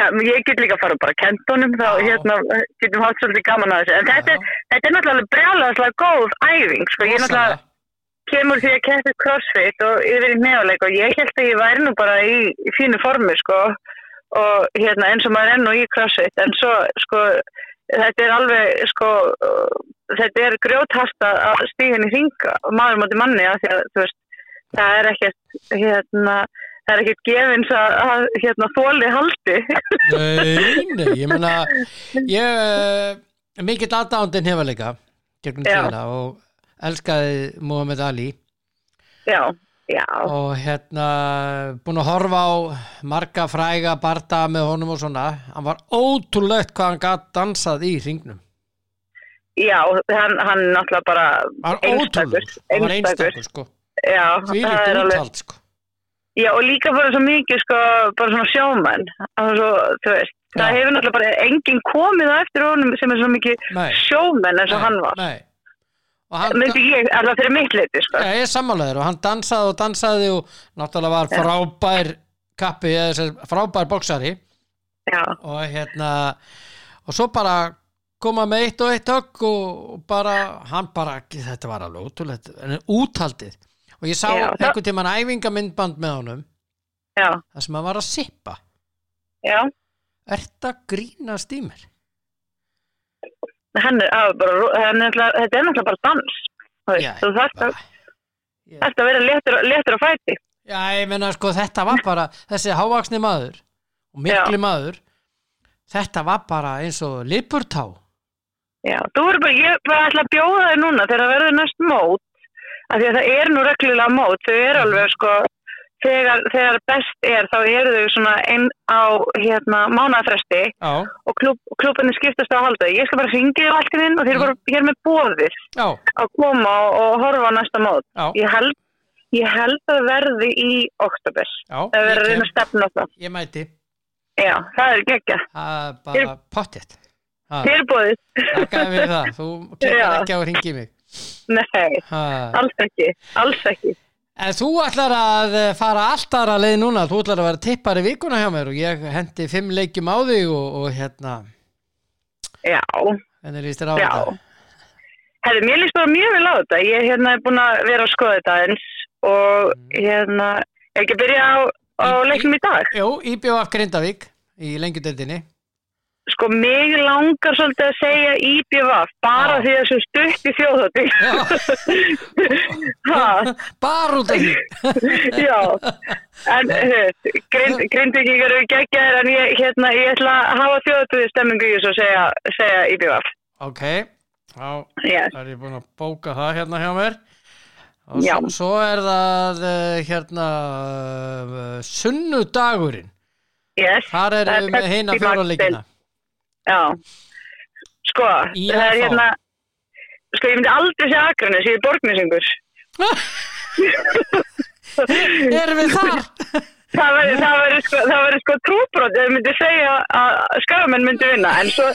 hann, ég get líka að fara bara að kenda honum þá hérna getum hatt svolítið gaman að þessu. En þetta, er- þetta er náttúrulega brjálega góð æfing, sko. Ég náttúrulega kemur því að keppi crossfit og yfir í neðuleik og ég held að ég væri nú bara í, fínu formi, sko. Og hérna eins og maður er nú í crossfit, en svo, sko, þetta er alveg, sko, þetta er grjóthast að stíðin í hringa maður móti manni að því að, þú veist, það er ekkert, hérna, það er ekkert gefins að, hérna, þóli haldi. Nei, nei, ég meina ég uh, mikill aðdándin hefa líka gegnum tíðina og elskaði Muhammad Ali. Já, já, og hérna búin að horfa á marga fræga barda með honum og svona. Hann var ótrúlegt hvað hann gat dansað í hringnum. Já, hann, hann náttúrulega bara hann var ótrúlegur, hann var einstakur. sko. Því líkt úthald sko. Já, og líka bara svo mikið, sko, bara svona sjómenn, svo, það hefur náttúrulega bara enginn komið eftir honum sem er svo mikið Nei. sjómenn eins og hann var. nei. Myndi ég, alveg fyrir mitt leiti, sko. ja, ég er sammálaður og hann dansaði og dansaði og náttúrulega var frábær kappi, frábær boksari Já, og hérna og svo bara koma með eitt og eitt högg og bara, hann bara þetta var alveg ótrúlegt, en úthaldið. Og ég sá Já, það- einhvern tímann æfingamindband með honum. Já, þar sem hann var að sippa. Já. ert að grínast í mér Hann er, er er, náttúrulega- er bara dans. þú Já, þarft að, þarft að vera léttur á fæti. já, ég menna sko þetta var bara þessi hávaksni maður og mikli maður þetta var bara eins og lipurtá Já, þú verður bara, ég bara ætla að bjóða þig núna þegar það verður næst mót, af því að það er nú reglulega mót, þau eru alveg sko, þegar, þegar best er þá eru þau svona einn á hérna mánaðfresti já, og klub, klubinni skiptast á að halda. Ég skal bara hringja í valkinin og þeir eru bara hér með bóðir já, að koma og, og horfa á næsta mót. Ég held, ég held að verði í oktober. Það verður að reyna að stefna á það. ég mæti Já, það er geggja. það er bara pottjett Þér er bóðið. Þakkaði fyrir það, þú kemur ekki á að ringi mig Nei, ha. alls ekki, alls ekki. En þú ætlar að eh, fara allt aðra leið núna Þú ætlar að vera tippar í vikuna hjá mér og ég hendi fimm leikjum á þig og, og hérna, Já, henni líst þér á Já. þetta Herri, mér líst bara mjög vel á þetta. Ég hérna, er búin að vera að skoða þetta eins og hérna, ég ekki að byrja á, á leiknum í dag. Jú, IBF Grindavík í lengjudeldinni Sko, mig langar svolítið að segja IBVF, bara því að svo stutt í þjóðhótti. ha, Bara út af því. Já. En, grind, grindvíkingar eru geggjaðir, en ég, hérna, ég ætla að hafa þjóðhótti stemmingu í þessu og segja, segja IBVF. Ok, þá Yes. er ég búin að bóka það hérna hjá mér. Og svo, svo er það eh, hérna uh, sunnudagurinn. Yes. Þar Það við með heina fjóralegina Já, sko, Í það er hérna, sko ég myndi aldrei segja Akranes, ég er borgnesingur. Erum við þar? Það væri sko, sko trúbrot ég myndi segja að skagamenn myndi vinna, en svo,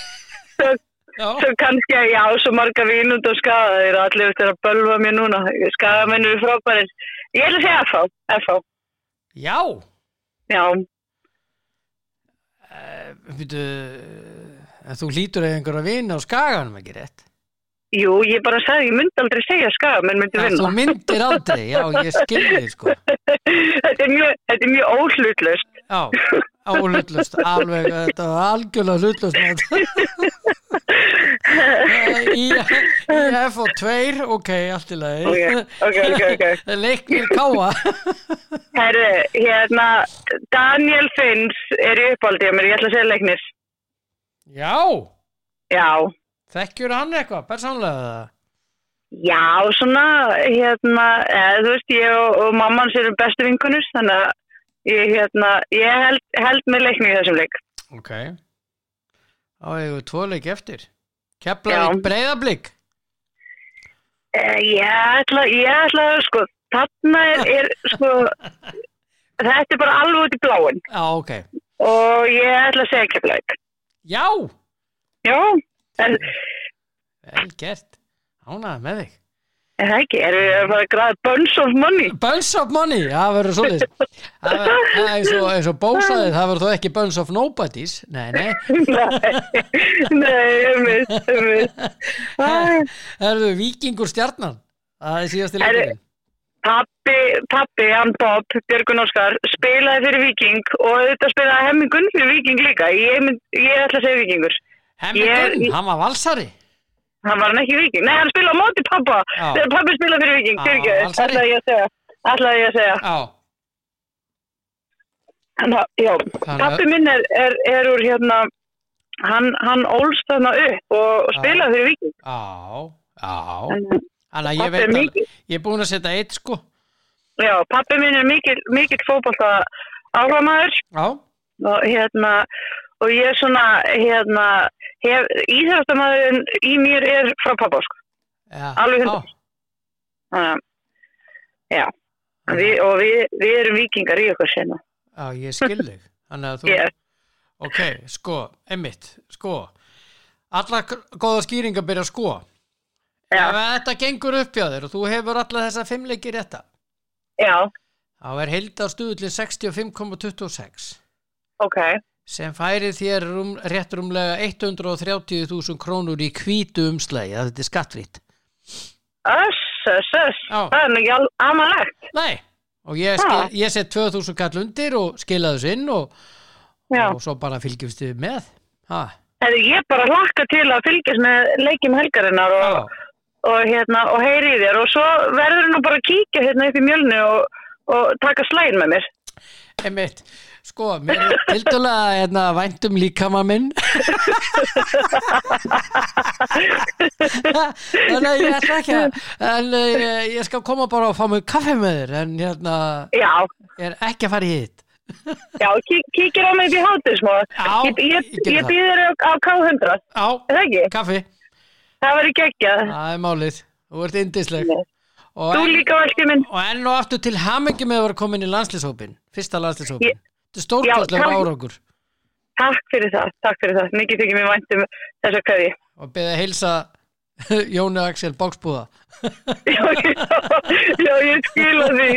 svo, Já, svo kannski að já, svo marga vínund og skagaðir og allir eftir að bölva mér núna. Skagamenn eru frábærir. Ég ætla að segja FH, FH. Já, Já, byrju, en þú lítur eða einhverja vina á skaganum ekki rétt? jú, ég bara sagði, ég myndi aldrei segja skam, en myndi vinna. þú myndir aldrei, já, ég skilði þig sko. þetta er mjög, mjög óhlutlust. Já, álutlust, alveg, þetta var algjörlega hlutlust með þetta. Í, í F og 2, ok, allt í lagi. Ok, ok, ok, ok. Leiknir káa. Herru, hérna, Daniel Finns er í uppáldi á mér, ég ætla að segja leiknis. Já, Já, þekkjur hann eitthvað, persónlega já, svona, hérna, eða, þú veist, ég og, og mamma hans eru bestu vinkunus, þannig að ég, hérna, ég held, held með leikni í þessum leik. Ok. Þá hefur við tvo leik eftir. Keflavík Já. breyðablík. Eh, Ég ætla, ég ætla, sko, þarna er, er, sko, þetta er bara alveg út í bláin Já, ok. og ég ætla að segja keflaug. Já, Já, en vel gert. Ánægð með þig. er það ekki, erum við að fara að græða bunch of money? Buns of money, það verður svolítið. Það er eins og, og bósaðið, það verður þó ekki buns of nobodies. Nei, nei. Nei, nei, við, um við. Það eru vikingur stjarnan. Það er síðasti Herru, leikurinn. Pappi, pappi, hann Bob, Björgun Óskar, spilaði fyrir Viking og auðvitað spilaði hemmingun fyrir Viking líka. Ég, mynd, ég ætla að segja Vikingur. Hemmingun, ég- hann var valsari. Hann var ekki Viking. Nei, hann spilaði á móti pappa. Þegar pappi spilaði fyrir Viking, fyrir ekki. Ætlaði ég að segja. Ætlaði ég að segja. Já, Hann, já, Þannig að- pappi minn er, er, er úr hérna, hann, hann ólst þarna upp og, spilaði fyrir Viking. já, já. Þannig Þannig að ég veit að mikið- ég er búin að setja eitt sko. Já, pappi minn er mikill, fótbolta áhramaður Já, og hérna, og ég er svona, hérna, íþjóðastamæðurinn í mér er frá pappa, sko. já. Alveg já. hundra. Þannig að, já, við, og við, við erum vikingar í okkur sena. Já, ég skil þig. Þannig að þú, Ég, ok, sko, einmitt, sko. Alla góða skýringar byrja sko. Ef þetta gengur upp hjá þér og þú hefur alla þessa fimmleiki rétta, já, þá er heildarstuðullin 65,26 ok, sem færi þér rúm, rétt rúmlega 130.000 krónur í hvítu umslægi, að þetta er skattfrýtt. öss, öss, öss, það er nú ekki al- amalegt. Nei, og ég, skil, ég set 2000 kall undir og skila þessu inn og, og svo bara fylgjumst við með. Ha, Hefði ég bara hlakka til að fylgjast með leikjum helgarinnar og, já, og, hérna, og heyri í þér og svo verður nú bara að kíkja hérna upp í mjölnu og, og taka slægin með mér. einmitt. Sko, mér er tildulega hérna, væntum líkama minn. Þannig að ég ætla ekki að, en uh, ég skal koma bara og fá mig kaffe með þér, en hérna, Já, ég er ekki að fara í hitt. já, kík, kíkir á mig upp í hátusmá. Já, Ég, ég, ég ég býður á, á K100, Já, kaffi, Það verður geggjað. það er málið. Þú ert indisleg. Þú líka velkið minn. og enn og aftur til hamingi með að vera komin í landslýshópin, fyrsta landslýshópin. Þetta er stórkostlega Já, árangur. Takk fyrir það, takk fyrir það. Mikið þykir mér væntum þessa kveði. Og beðið að heilsa Jóni Axel Bóksbúða. Já, já, já, ég skila því.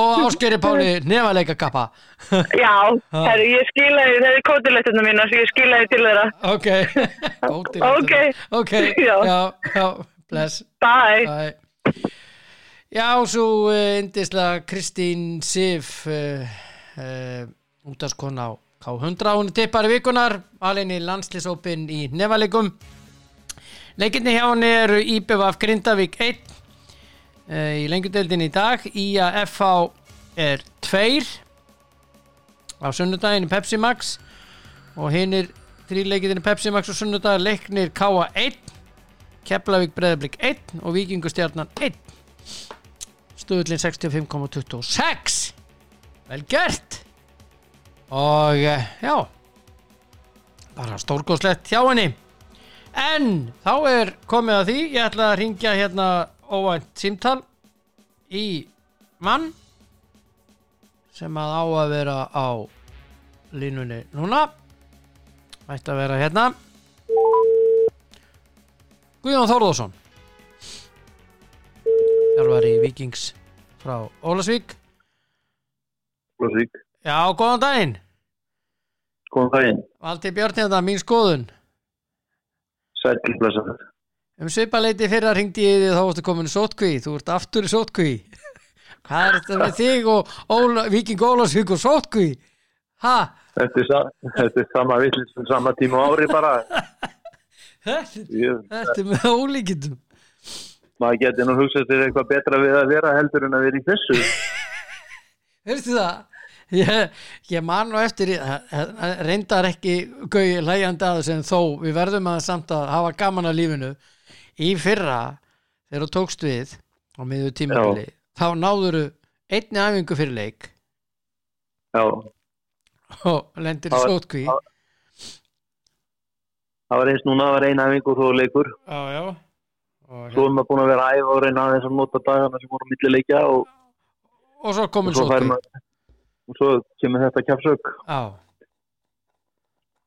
og Áskeri Páli nefaleika kappa. Já, herri, ég skila því, það er kótilegtuna mína, svo ég skila því til þeirra. Ok, til Ok. þetta. Ok, Já. já, bless. Bye. Bye. Já, svo uh, indislega Kristín Sif uh, uh, útaskona á K100 hún tippari vikunar alveg í landslýsópin í nefalikum leikinni hjá henni eru IBVF Grindavík 1 uh, í lengjudeldin í dag. IAFH er 2 á sunnudaginn í Pepsi Max og hinn er þrýleikitin í Pepsi Max og sunnudag. Leiknir K1 Keflavík Breðablík 1 og Víkingustjarnan 1 stuðullin 65,26 vel gert. Og eh, já bara stórgóðslegt hjá henni en þá er komið að því ég ætla að ringja hérna óvænt símtal í mann sem að á að vera á línunni núna. Ætti að vera hérna. Guðjón Þórðarsson þjálfari Víkings frá Ólasvík Lósvík, Já, góðan daginn. Góðan daginn, Valdi Björn hérna, mín skoðun sætli blessaður. Um svipaleiti fyrra ringdi ég þig þá varstu komin sótkví, þú ert aftur í sótkví Hvað er þetta með þig og Óla, Víking Ólafsvík og sótkví? Ha? Þetta þetta er sama villið sem sama tíma á ári bara. Þetta, er með ólíkindum maður geti nú hugsað sér eitthvað betra við að vera heldur en að vera í þessu. Veistu það? Ég, ég man nú eftir eh, eh, reyndar ekki gauði hlægjandi að sem þó við verðum að samt að hafa gaman að lífinu. Í fyrra þegar þú tókst við á miður tímabili þá náðuru einni æfingu fyrir leik. Já, og lendir í sótkví. það- var eins núna, það var eina æfing og þó leikur. Já, já. Svo er maður búin að vera æfa og reyna aðeins að nota dagana sem voru á milli leikja og, og svo komin svo og svo kemur þetta kjafsök.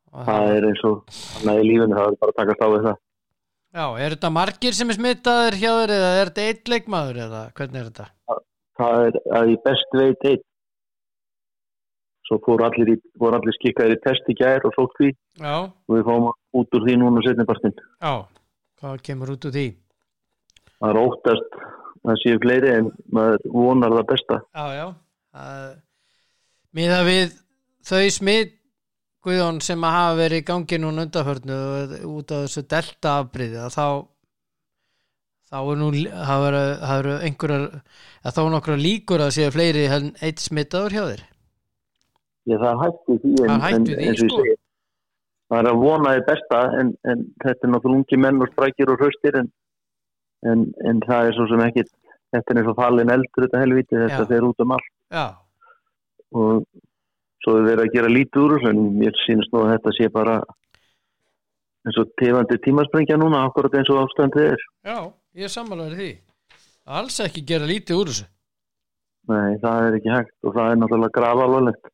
Og Það er eins og í lífinu, það er bara að takast á það. Já, er þetta margir sem er smittaður hjá þér eða er þetta eitt leikmaður eða hvernig er þetta? Það er að ég best veit einn. Svo fóru allir, allir skikkaðir í test í gær og sótt því Já, og við fáum út úr því núna setnibarstinn. já, hvað kemur út úr því? Það er óttast að það séu fleiri en maður vonar það besta. Já, já uh, Miða við þau smitt Guðjón sem að hafa verið í gangi núna undarförnu út af þessu delta afbríði að þá þá er nú það eru, einhverjar að þá er nokkra líkur að séu fleiri en eitt smittaður hjá þér Ég það hættu því en, Það er hætt en því, ég sko. segi, það er að vona því besta en, en þetta er náttúrulega ungi menn og sprækir og hraustir en, en, en það er svo sem ekki þetta er eins og fallin eldur þetta helviti þetta Já. fer út um allt Já, og svo er verið að gera lítið úr en mér sýnist nú að þetta sé bara eins og tefandi tímasprengja núna akkurat eins og ástandið er. Já, ég er sammálaður því. Alls ekki gera lítið úr þessu. Nei, það er ekki hægt og það er náttúrulega grafalvarlegt.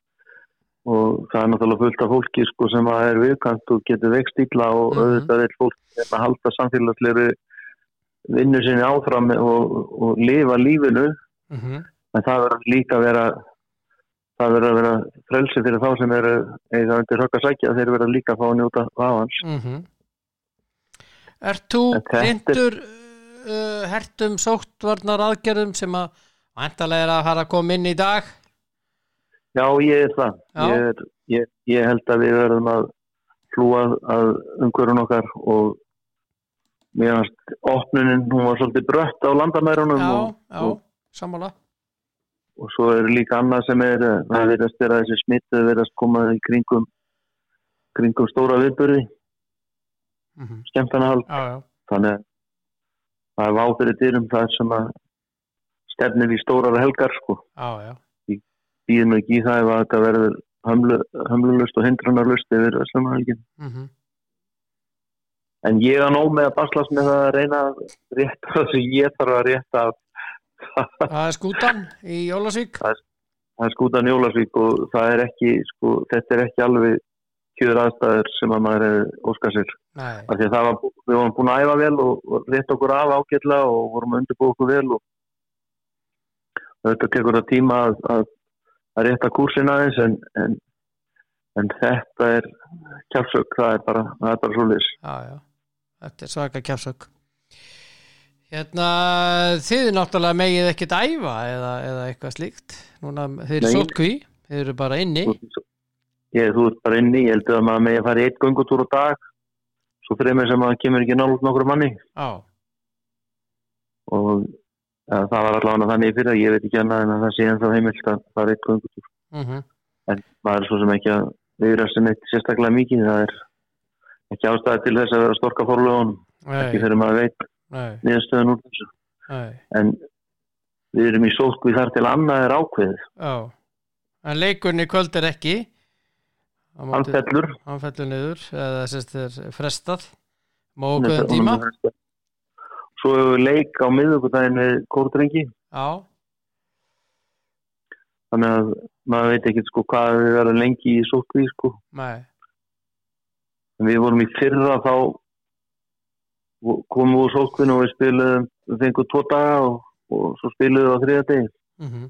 Og það er náttúrulega fullt af fólki sko, sem að er viðkant og getur vext illa og Mhm. auðvitað er fólk sem að halda samfélagsleiru vinnu sinni áfram og, og lifa lífinu. Mm -hmm. en það verður líka að vera það verður að vera frelsi fyrir þá sem eru eða undir högg að sækja þeir verður líka að fá að njóta Mm Ert þú En þetta er- reyndur uh, hertum sóttvarnar aðgerðum sem að vantarlega er að fara að koma inn í dag? Já, ég er það. Ég, er, ég, ég held að við verðum að hlúa að umhverjum okkar og mér fannst opnunin, hún var svolítið brött á landamærunum Já, og, já, sammála og svo er líka annað sem er eh, það verðast vera þessi smittu verðast koma í kringum kringum stóra viðbörði, mm -hmm. skemmtanahald Já, já, þannig að það er váfyrir dyrum það sem að stefnir í stórar helgar sko já, já býðum ekki í það ef að þetta verður hömlu, hömlulust og hindrunarlust yfir Öslumarhelgin. mm -hmm. En ég er nóg með að baslast með það að reyna að rétta það sem ég þarf að rétta af. Það er skútan í Jólasvík það er skútan Jólasvík og það er ekki, sko, þetta er ekki alveg kjöður aðstæður sem að maður hefur óskað sér. Það var, við vorum búin að æfa vel og, rétta okkur af ágætlega og vorum að undirbúa okkur vel og þetta tekur það tíma að, að, að rétta kursin aðeins en, en, en þetta er kjálfsök, það er bara, það er bara svo lis. já, já Þetta er svaka kjafsök Hérna, þið náttúrulega megið ekkert æfa eða, eða eitthvað slíkt. Núna, þið eru sótkví Þið eru bara inni. Ég, þú ert bara inni, ég held að maður megi að fara í eitt göngutúr á dag svo fremur sem að kemur ekki nálut nokkur manni. Já, og ja, það var allavega þannig í fyrra, ég veit ekki annað en að það sé ennþá heimilt að fara í eitt göngutúr. Mm en maður er svo sem ekki að viðra sem eitt sérstaklega mikið, það er ekki ástæði til þess að vera að storka fórlögunum, ekki fyrir maður veit nei, niðurstöðun úr þessu, nei. En við erum í sótkví þar til annað er ákveðið, Já. En leikurinn í kvöld er ekki. Hann fellur. Hann fellur niður eða sérst er frestað. Honum tíma? svo hefur við leik á miðugudaginn við kórdrengi. Já, þannig að maður veit ekki sko hvað við verðum lengi í sótkví sko. Nei. En við vorum í fyrra þá komum úr sótkvinu og við spiluðum við fengum tvo daga og, og svo spiluðum við á þriða degi. Mm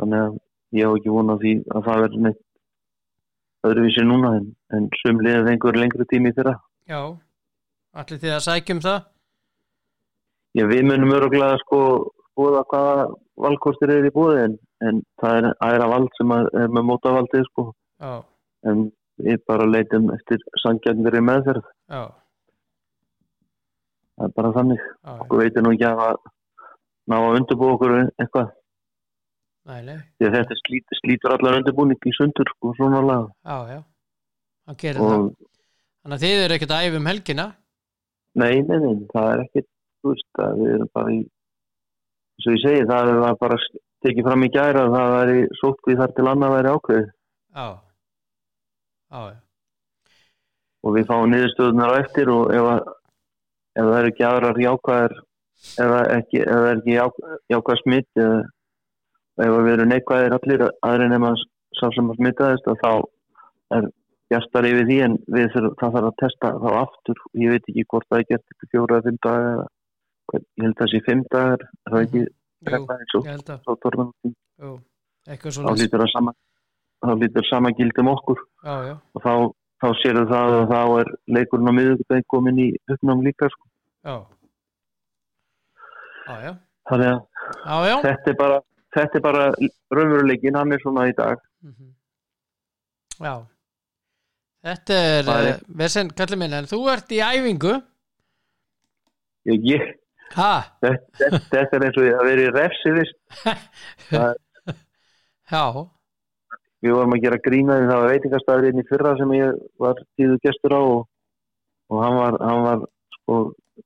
þannig að ég hef ekki vonað því að það verður neitt öðruvísi núna en, en sumlið einhver lengri tími það. Já, allir þið að sækjum það? Já, við munum öruglega sko skoða hvaða valkostir er í búið en, en það er æra vald sem að, er með mótavaldið sko. Já, en við bara leitum eftir sangjarnir í meðferð. Já, það er bara þannig. Já, okkur veitir nú ekki að ná að undirbúa okkur eitthvað. Því að þetta slít, slítur allar undirbúning í sundur sko svona lag. Já, já, hann gerir það. Og Þannig að þið eru ekkert að æfa um helgina? Nei, nei, nei, það er ekki þú veist að við erum bara í og ég segi, það var bara tekið fram í gæra að það væri sótt við þar til annað væri ákveð Já, já, já. Og við fáum niðurstöðunar á eftir og ef, að, ef það er ekki aðrar jákvæðar það ekki, ef það er ekki ják, jákvæð smitt eða ef við erum neikvæðir allir aðri nema sá sem að smittaðist og þá er gestar yfir því en við þurfum, það þarf að testa þá aftur. Ég veit ekki hvort það er gert ekki fjóra eða fimm dagar eða ég held að það sé fimm dagar er það ekki Jú, regla eins og þá tornum? Jú, eitthvað þá svona lítur það sama þá sama gildum okkur. Já, já, og þá, þá séru það og þá er leikurinn á miðugdæg komin í uppnám líka sko. já. Já, já, þannig að já, já. þetta er bara bara raunveruleikin, hann er svona í dag. Mhm. Já. Þetta er, er- er vesen, kallið minn, en þú ert í æfingu. Ég, ég, Ha, þetta, þetta- er eins og að vera í refsi vist. já, við vorum að gera grína því það var veitingastæður inn í fyrra sem ég var tíðu gestur á og, og hann var, hann var sko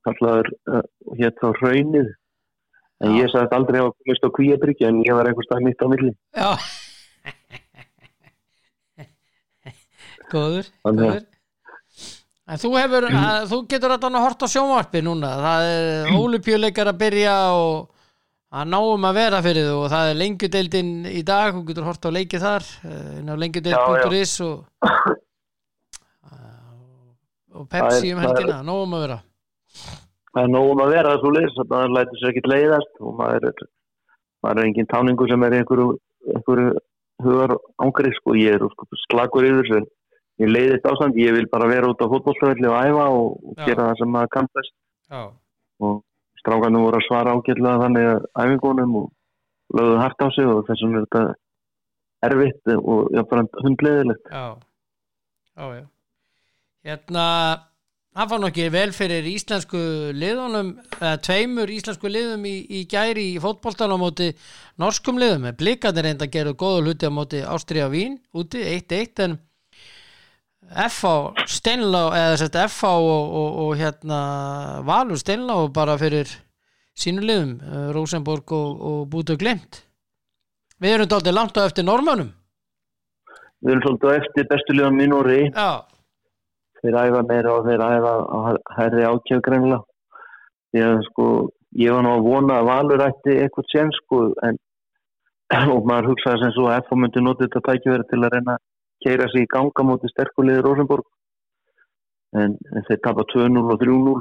kallaður uh, hétt þá hraunið. En Já. ég sagði aldrei að komist á kvíabryggja en ég var einhver stað mitt á milli. Já. Góður, góður. En þú hefur, að, þú getur allan að horta sjónvarpi núna, það er ólupjuleikar að byrja og að náum að vera fyrir þú og það er lengjudeildin í dag, þú getur horta á leiki þar eh, inn á lengjudeild.is og og Pepsi um helgina, náum að vera. Það er nógum að vera svo leys að það lætur sér ekkert leiðast og maður er, maður er engin táningu sem er einhverju, einhverju hugar ángri sko, ég er sko, slagur yfir þessu. Ég leiðist ástand, ég vil bara vera út á fótbollstöðli og æfa og, og gera það sem maður kann best. Já, og strákanum voru að svara ágætlega þannig að æfingunum og lögðu hart á sig og þess vegna er þetta erfitt og jáfnframt hundleðilegt já, já, já. Hérna, það fann ekki vel fyrir íslensku liðunum, eða tveimur íslensku liðum í, í gæri í fótboltan á móti norskum liðum. Blikarnir reynda að gera góða hluti á móti Ástriða Vín úti, 1-1 en FH Steinlá, eða sett FH og, og, og hérna Valur Steinlá bara fyrir sínu liðum, eh, Rosenborg og, og Bútu Glimt. Við erum dálítið langt á eftir normannum. við erum svolítið á eftir bestu liðan mín og rey Já, þeir æfa meira og þeir æfa á herri ákjöf greinlega því að sko ég var nú að vona að Valur ætti eitthvað sen sko en og maður hugsaði sem svo að FH myndi notið þetta tækifæri til að reyna að keira sig í ganga móti sterkulegði Rosenborg. En, en þeir tapa 2-0 og 3-0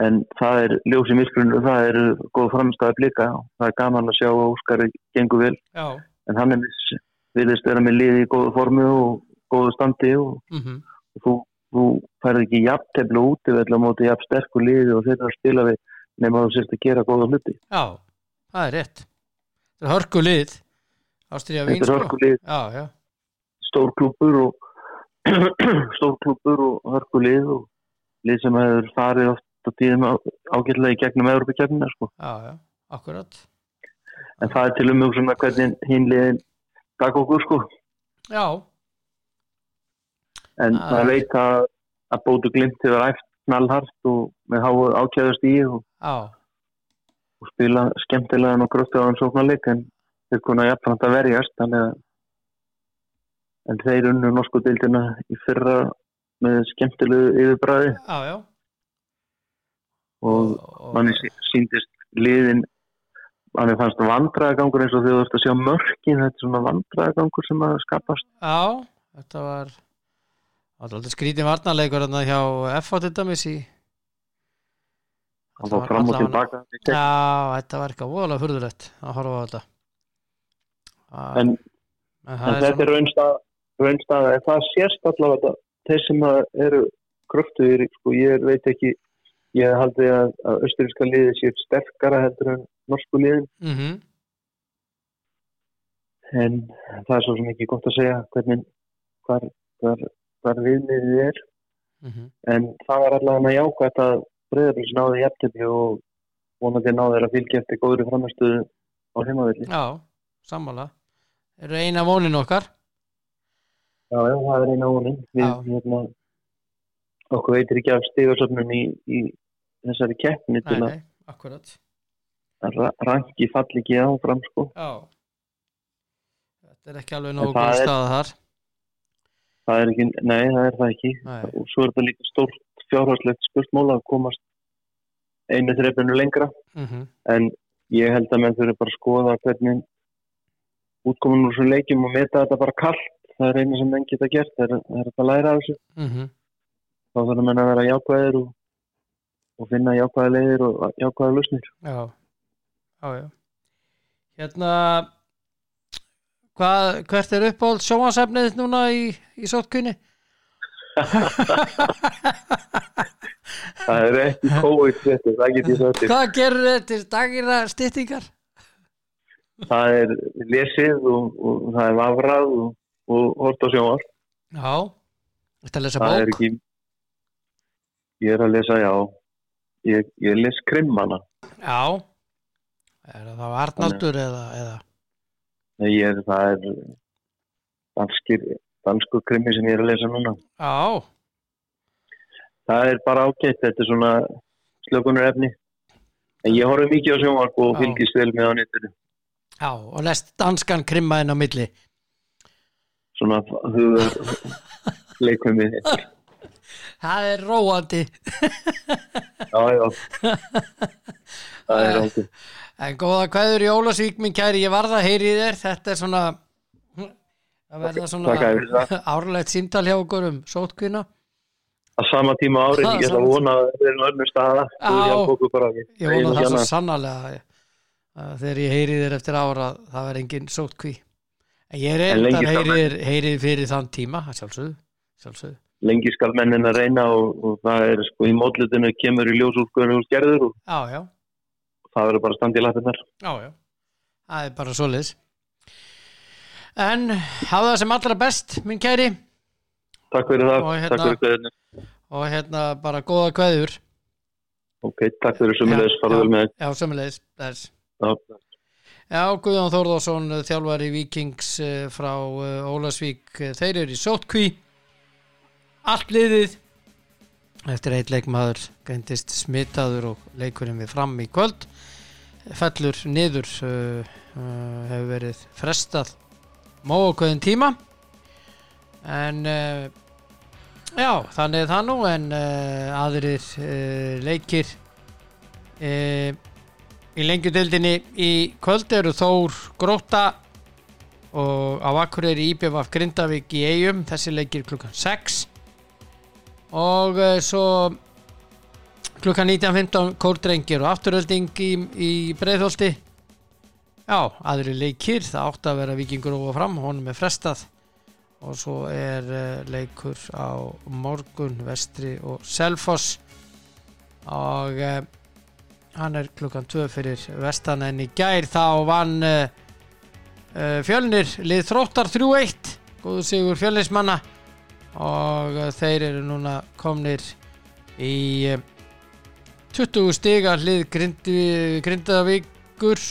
en það er ljós í misgrunnu, það eru góð framstæði blika. Og það er gaman að sjá að Óskari gengur vel. Já, en hann er viss- virðist vera með liði í góðu formu og góðu standi og mhm, þú, þú færði ekki jafntefni út eða á móti jafn sterkur liði og þeir að spila við nema þú sérst að gera góða hluti. Já, það er rétt. Það er hörku lið, Ástriða Vín, þetta er hörkulið, Já, já, stór klúpur og stór klúpur og hörkulið og lið sem hefur farið oft á tíðum á- ágætlega í gegnum Európa-kefnina sko. já, já, akkurat. en það er til umhugsun að hvernig hinn liðin takk okkur sko Já, en Ah. maður veit að, að bótu glimt hefur æft knallhart og með háu ákjæðast í og, og spila skemmtilegan og gróttuðan sóknarleik en þeir kuna jafnframt að verjast þannig að en þeir unnu norsku dildina í fyrra með skemmtilegu yfirbræði já. og manni sí- síndist liðin manni fannst vandræðagangur eins og þú ert að sjá mörkin þetta er svona vandræðagangur sem að skapast Já, þetta var Það var alltaf skrítin varnarleikur hjá F.A. til dæmis í Þetta fór fram og tilbaka Já, þetta var eitthvað voðalega furðulegt að horfa á þetta Það- en, en það en er þetta er raunstað, raunstað en það sérst allavega þeir sem eru kröftuðir, sko, ég veit ekki ég haldi að, að austuríska liði sér sterkara heldur en norsku liðin Mhm. en það er svo sem ekki gott að segja hvernig hvar, hvar, hvar viðmiðið er Mhm. en það var allavega jákvæmt að breyðarbils náði jæftinni og vonandi náði þeir að fylgja eftir góðri framastuðu á heimavilli. Já, sammála eru eina vonin okkar Já, já, það er eina vonin. Við, hérna, okkur veitir ekki af stigarsöfnun í, í þessari keppni Nei, til að nei, akkurat að ra- ranki falli ekki áfram, sko. Já Þetta er ekki alveg nógu góð staða þar Það er ekki, nei, það er það ekki. Nei. Og svo er þetta líka stórt fjárhagslegt spurtmóla að komast einu þreifinu lengra. mm en ég held að menn þurfi bara að skoða hvernig útkomin úr þessum leikjum og meta þetta bara kallt það er eina sem menn geta gert það er, það er að læra af þessu -hmm. þá þarf menn að vera jákvæðir og, og finna jákvæða leiðir og jákvæða lusnir Já, já, já Hérna hvað, hvert er uppáhald sjónvarsefnið núna í, í sótkunni? það er ekki COVID þetta, það get ég þér. Hvað gerur þetta til dagira styttingar? það er lesið og, og það er vafrað og, og hort á sjónvar Já, þetta lesa það er bók? ekki ég er að lesa, já. Ég, ég les krimmana. Já. Er það Arnaldur eða, eða? Nei, ég er, það er danskir, dansku krimmi sem ég er að lesa núna. Já, það er bara ágætt, þetta er svona slökunar efni en ég horfði mikið á sjónvarp og fylgist vel með á netinu. Já, og lest danskan krimma inn á milli svona leikum við Það er róandi. Já, já. Það er ágætt En góða kveður í Ólasvík minn kæri, ég varð að heyri þér. Þetta er svona það verða svona árlegt símtal hjá okkur um sótkvina að sama tíma árið, er ég ætla að vona að það er staða. Hjálpi okkur bara ég vona það svo hérna. sannarlega þegar ég heyri þér eftir ára það verð engin sótkví ég er En lengi reyndar skal heyri þér heyri þér fyrir þann tíma að sjálfsögðu, sjálfsögðu. lengi skal mennin að reyna og, og það er sko í mótlutinu kemur í ljós úr hverju úr gerður og já, já, það verður bara að standa í lappirnar. Já, já. Það er bara svoleiðis. En hafa það sem allra best minn kæri. Takk fyrir það, Og hérna- fyrir og hérna bara góða kveður ok, takk fyrir já. vel með já, sömulegis, þess Já. Já, Guðjón Þórðarsson, þjálfari Víkings eh, frá eh, Ólasvík, eh, þeir eru í sótkví, allt liðið, eftir eitt leikmaður greintist smitaður og leikurinn við fram í kvöld, fellur niður, uh, uh, hefur verið frestað móakveðin tíma, en uh, já, þannig er það nú, en aðrir leikir, í lengjudeldinni í kvöld eru Þór Gróta og á Akureyri IBF Grindavík í eigum þessi leikir klukkan 6 og uh, svo klukkan 19.15 Kórdrengir og afturölding í, í Breiðholti. Já, aðri leikir. Það átti að vera vikingur og fram honum er frestað. Og svo er uh, leikur á morgun vestri og Selfoss. Og uh, hann er klukkan 2 fyrir vestan en í gær þá vann uh, uh, fjölnir lið þróttar 3-1 góðu sigur fjölnismanna og uh, þeir eru núna komnir í uh, 20 stiga grindi, grindavíkur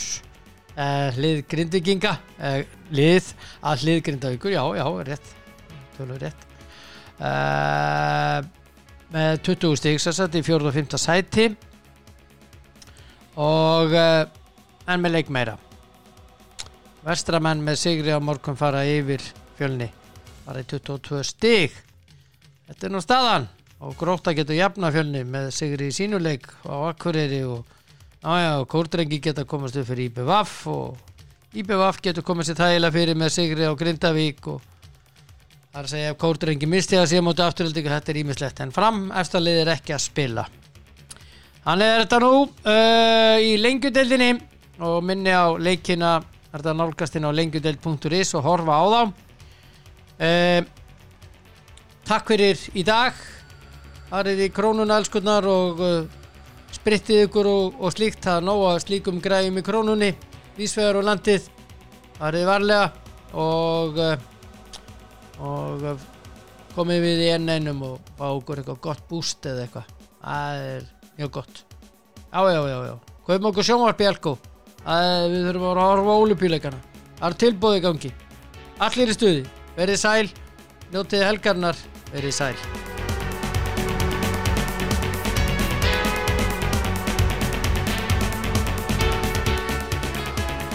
hlið grindiginga uh, lið að hlið grindavíkur já, já, rétt tölur rétt með 20 stig sett í 4. og 5. sæti og uh, en með leik meira. Vestramenn með sigri á morgun fara yfir fjölni. Fara í 22 stig. Þetta er nú staðan. Og gróta getur jafna fjölni með sigri í sínuleik á Akureyri og og kórdrengi geta komast upp fyrir IBVF og IBVF getur komast sér þægilega fyrir með sigri á Grindavík og það er að segja ef kórdrengi misti að sé mútið afturöldingu þetta er ímislegt en fram eftir lið er ekki að spila Þannig er þetta nú uh, í lengjudeldinni og minni á leikina er þetta nálgast inn á lengjudeld.is og horfa á þá. Uh, takk fyrir í dag farið í krónuna elskunnar og uh, sprittið ykkur og, og slíkt. Það er nóga slíkum græjum í krónunni vísvegar og landið. Farið varlega og og komið við í enn einum og fá okkur eitthvað gott búst eða eitthvað. Það er mjög gott. Já já já já. Komum okkur sjónvarp í Elko við þurfum að horfa á ólupíleikana það er tilbúið í gangi. Allir í stuði. Verið sæl. Njótið helgarnar verið sæl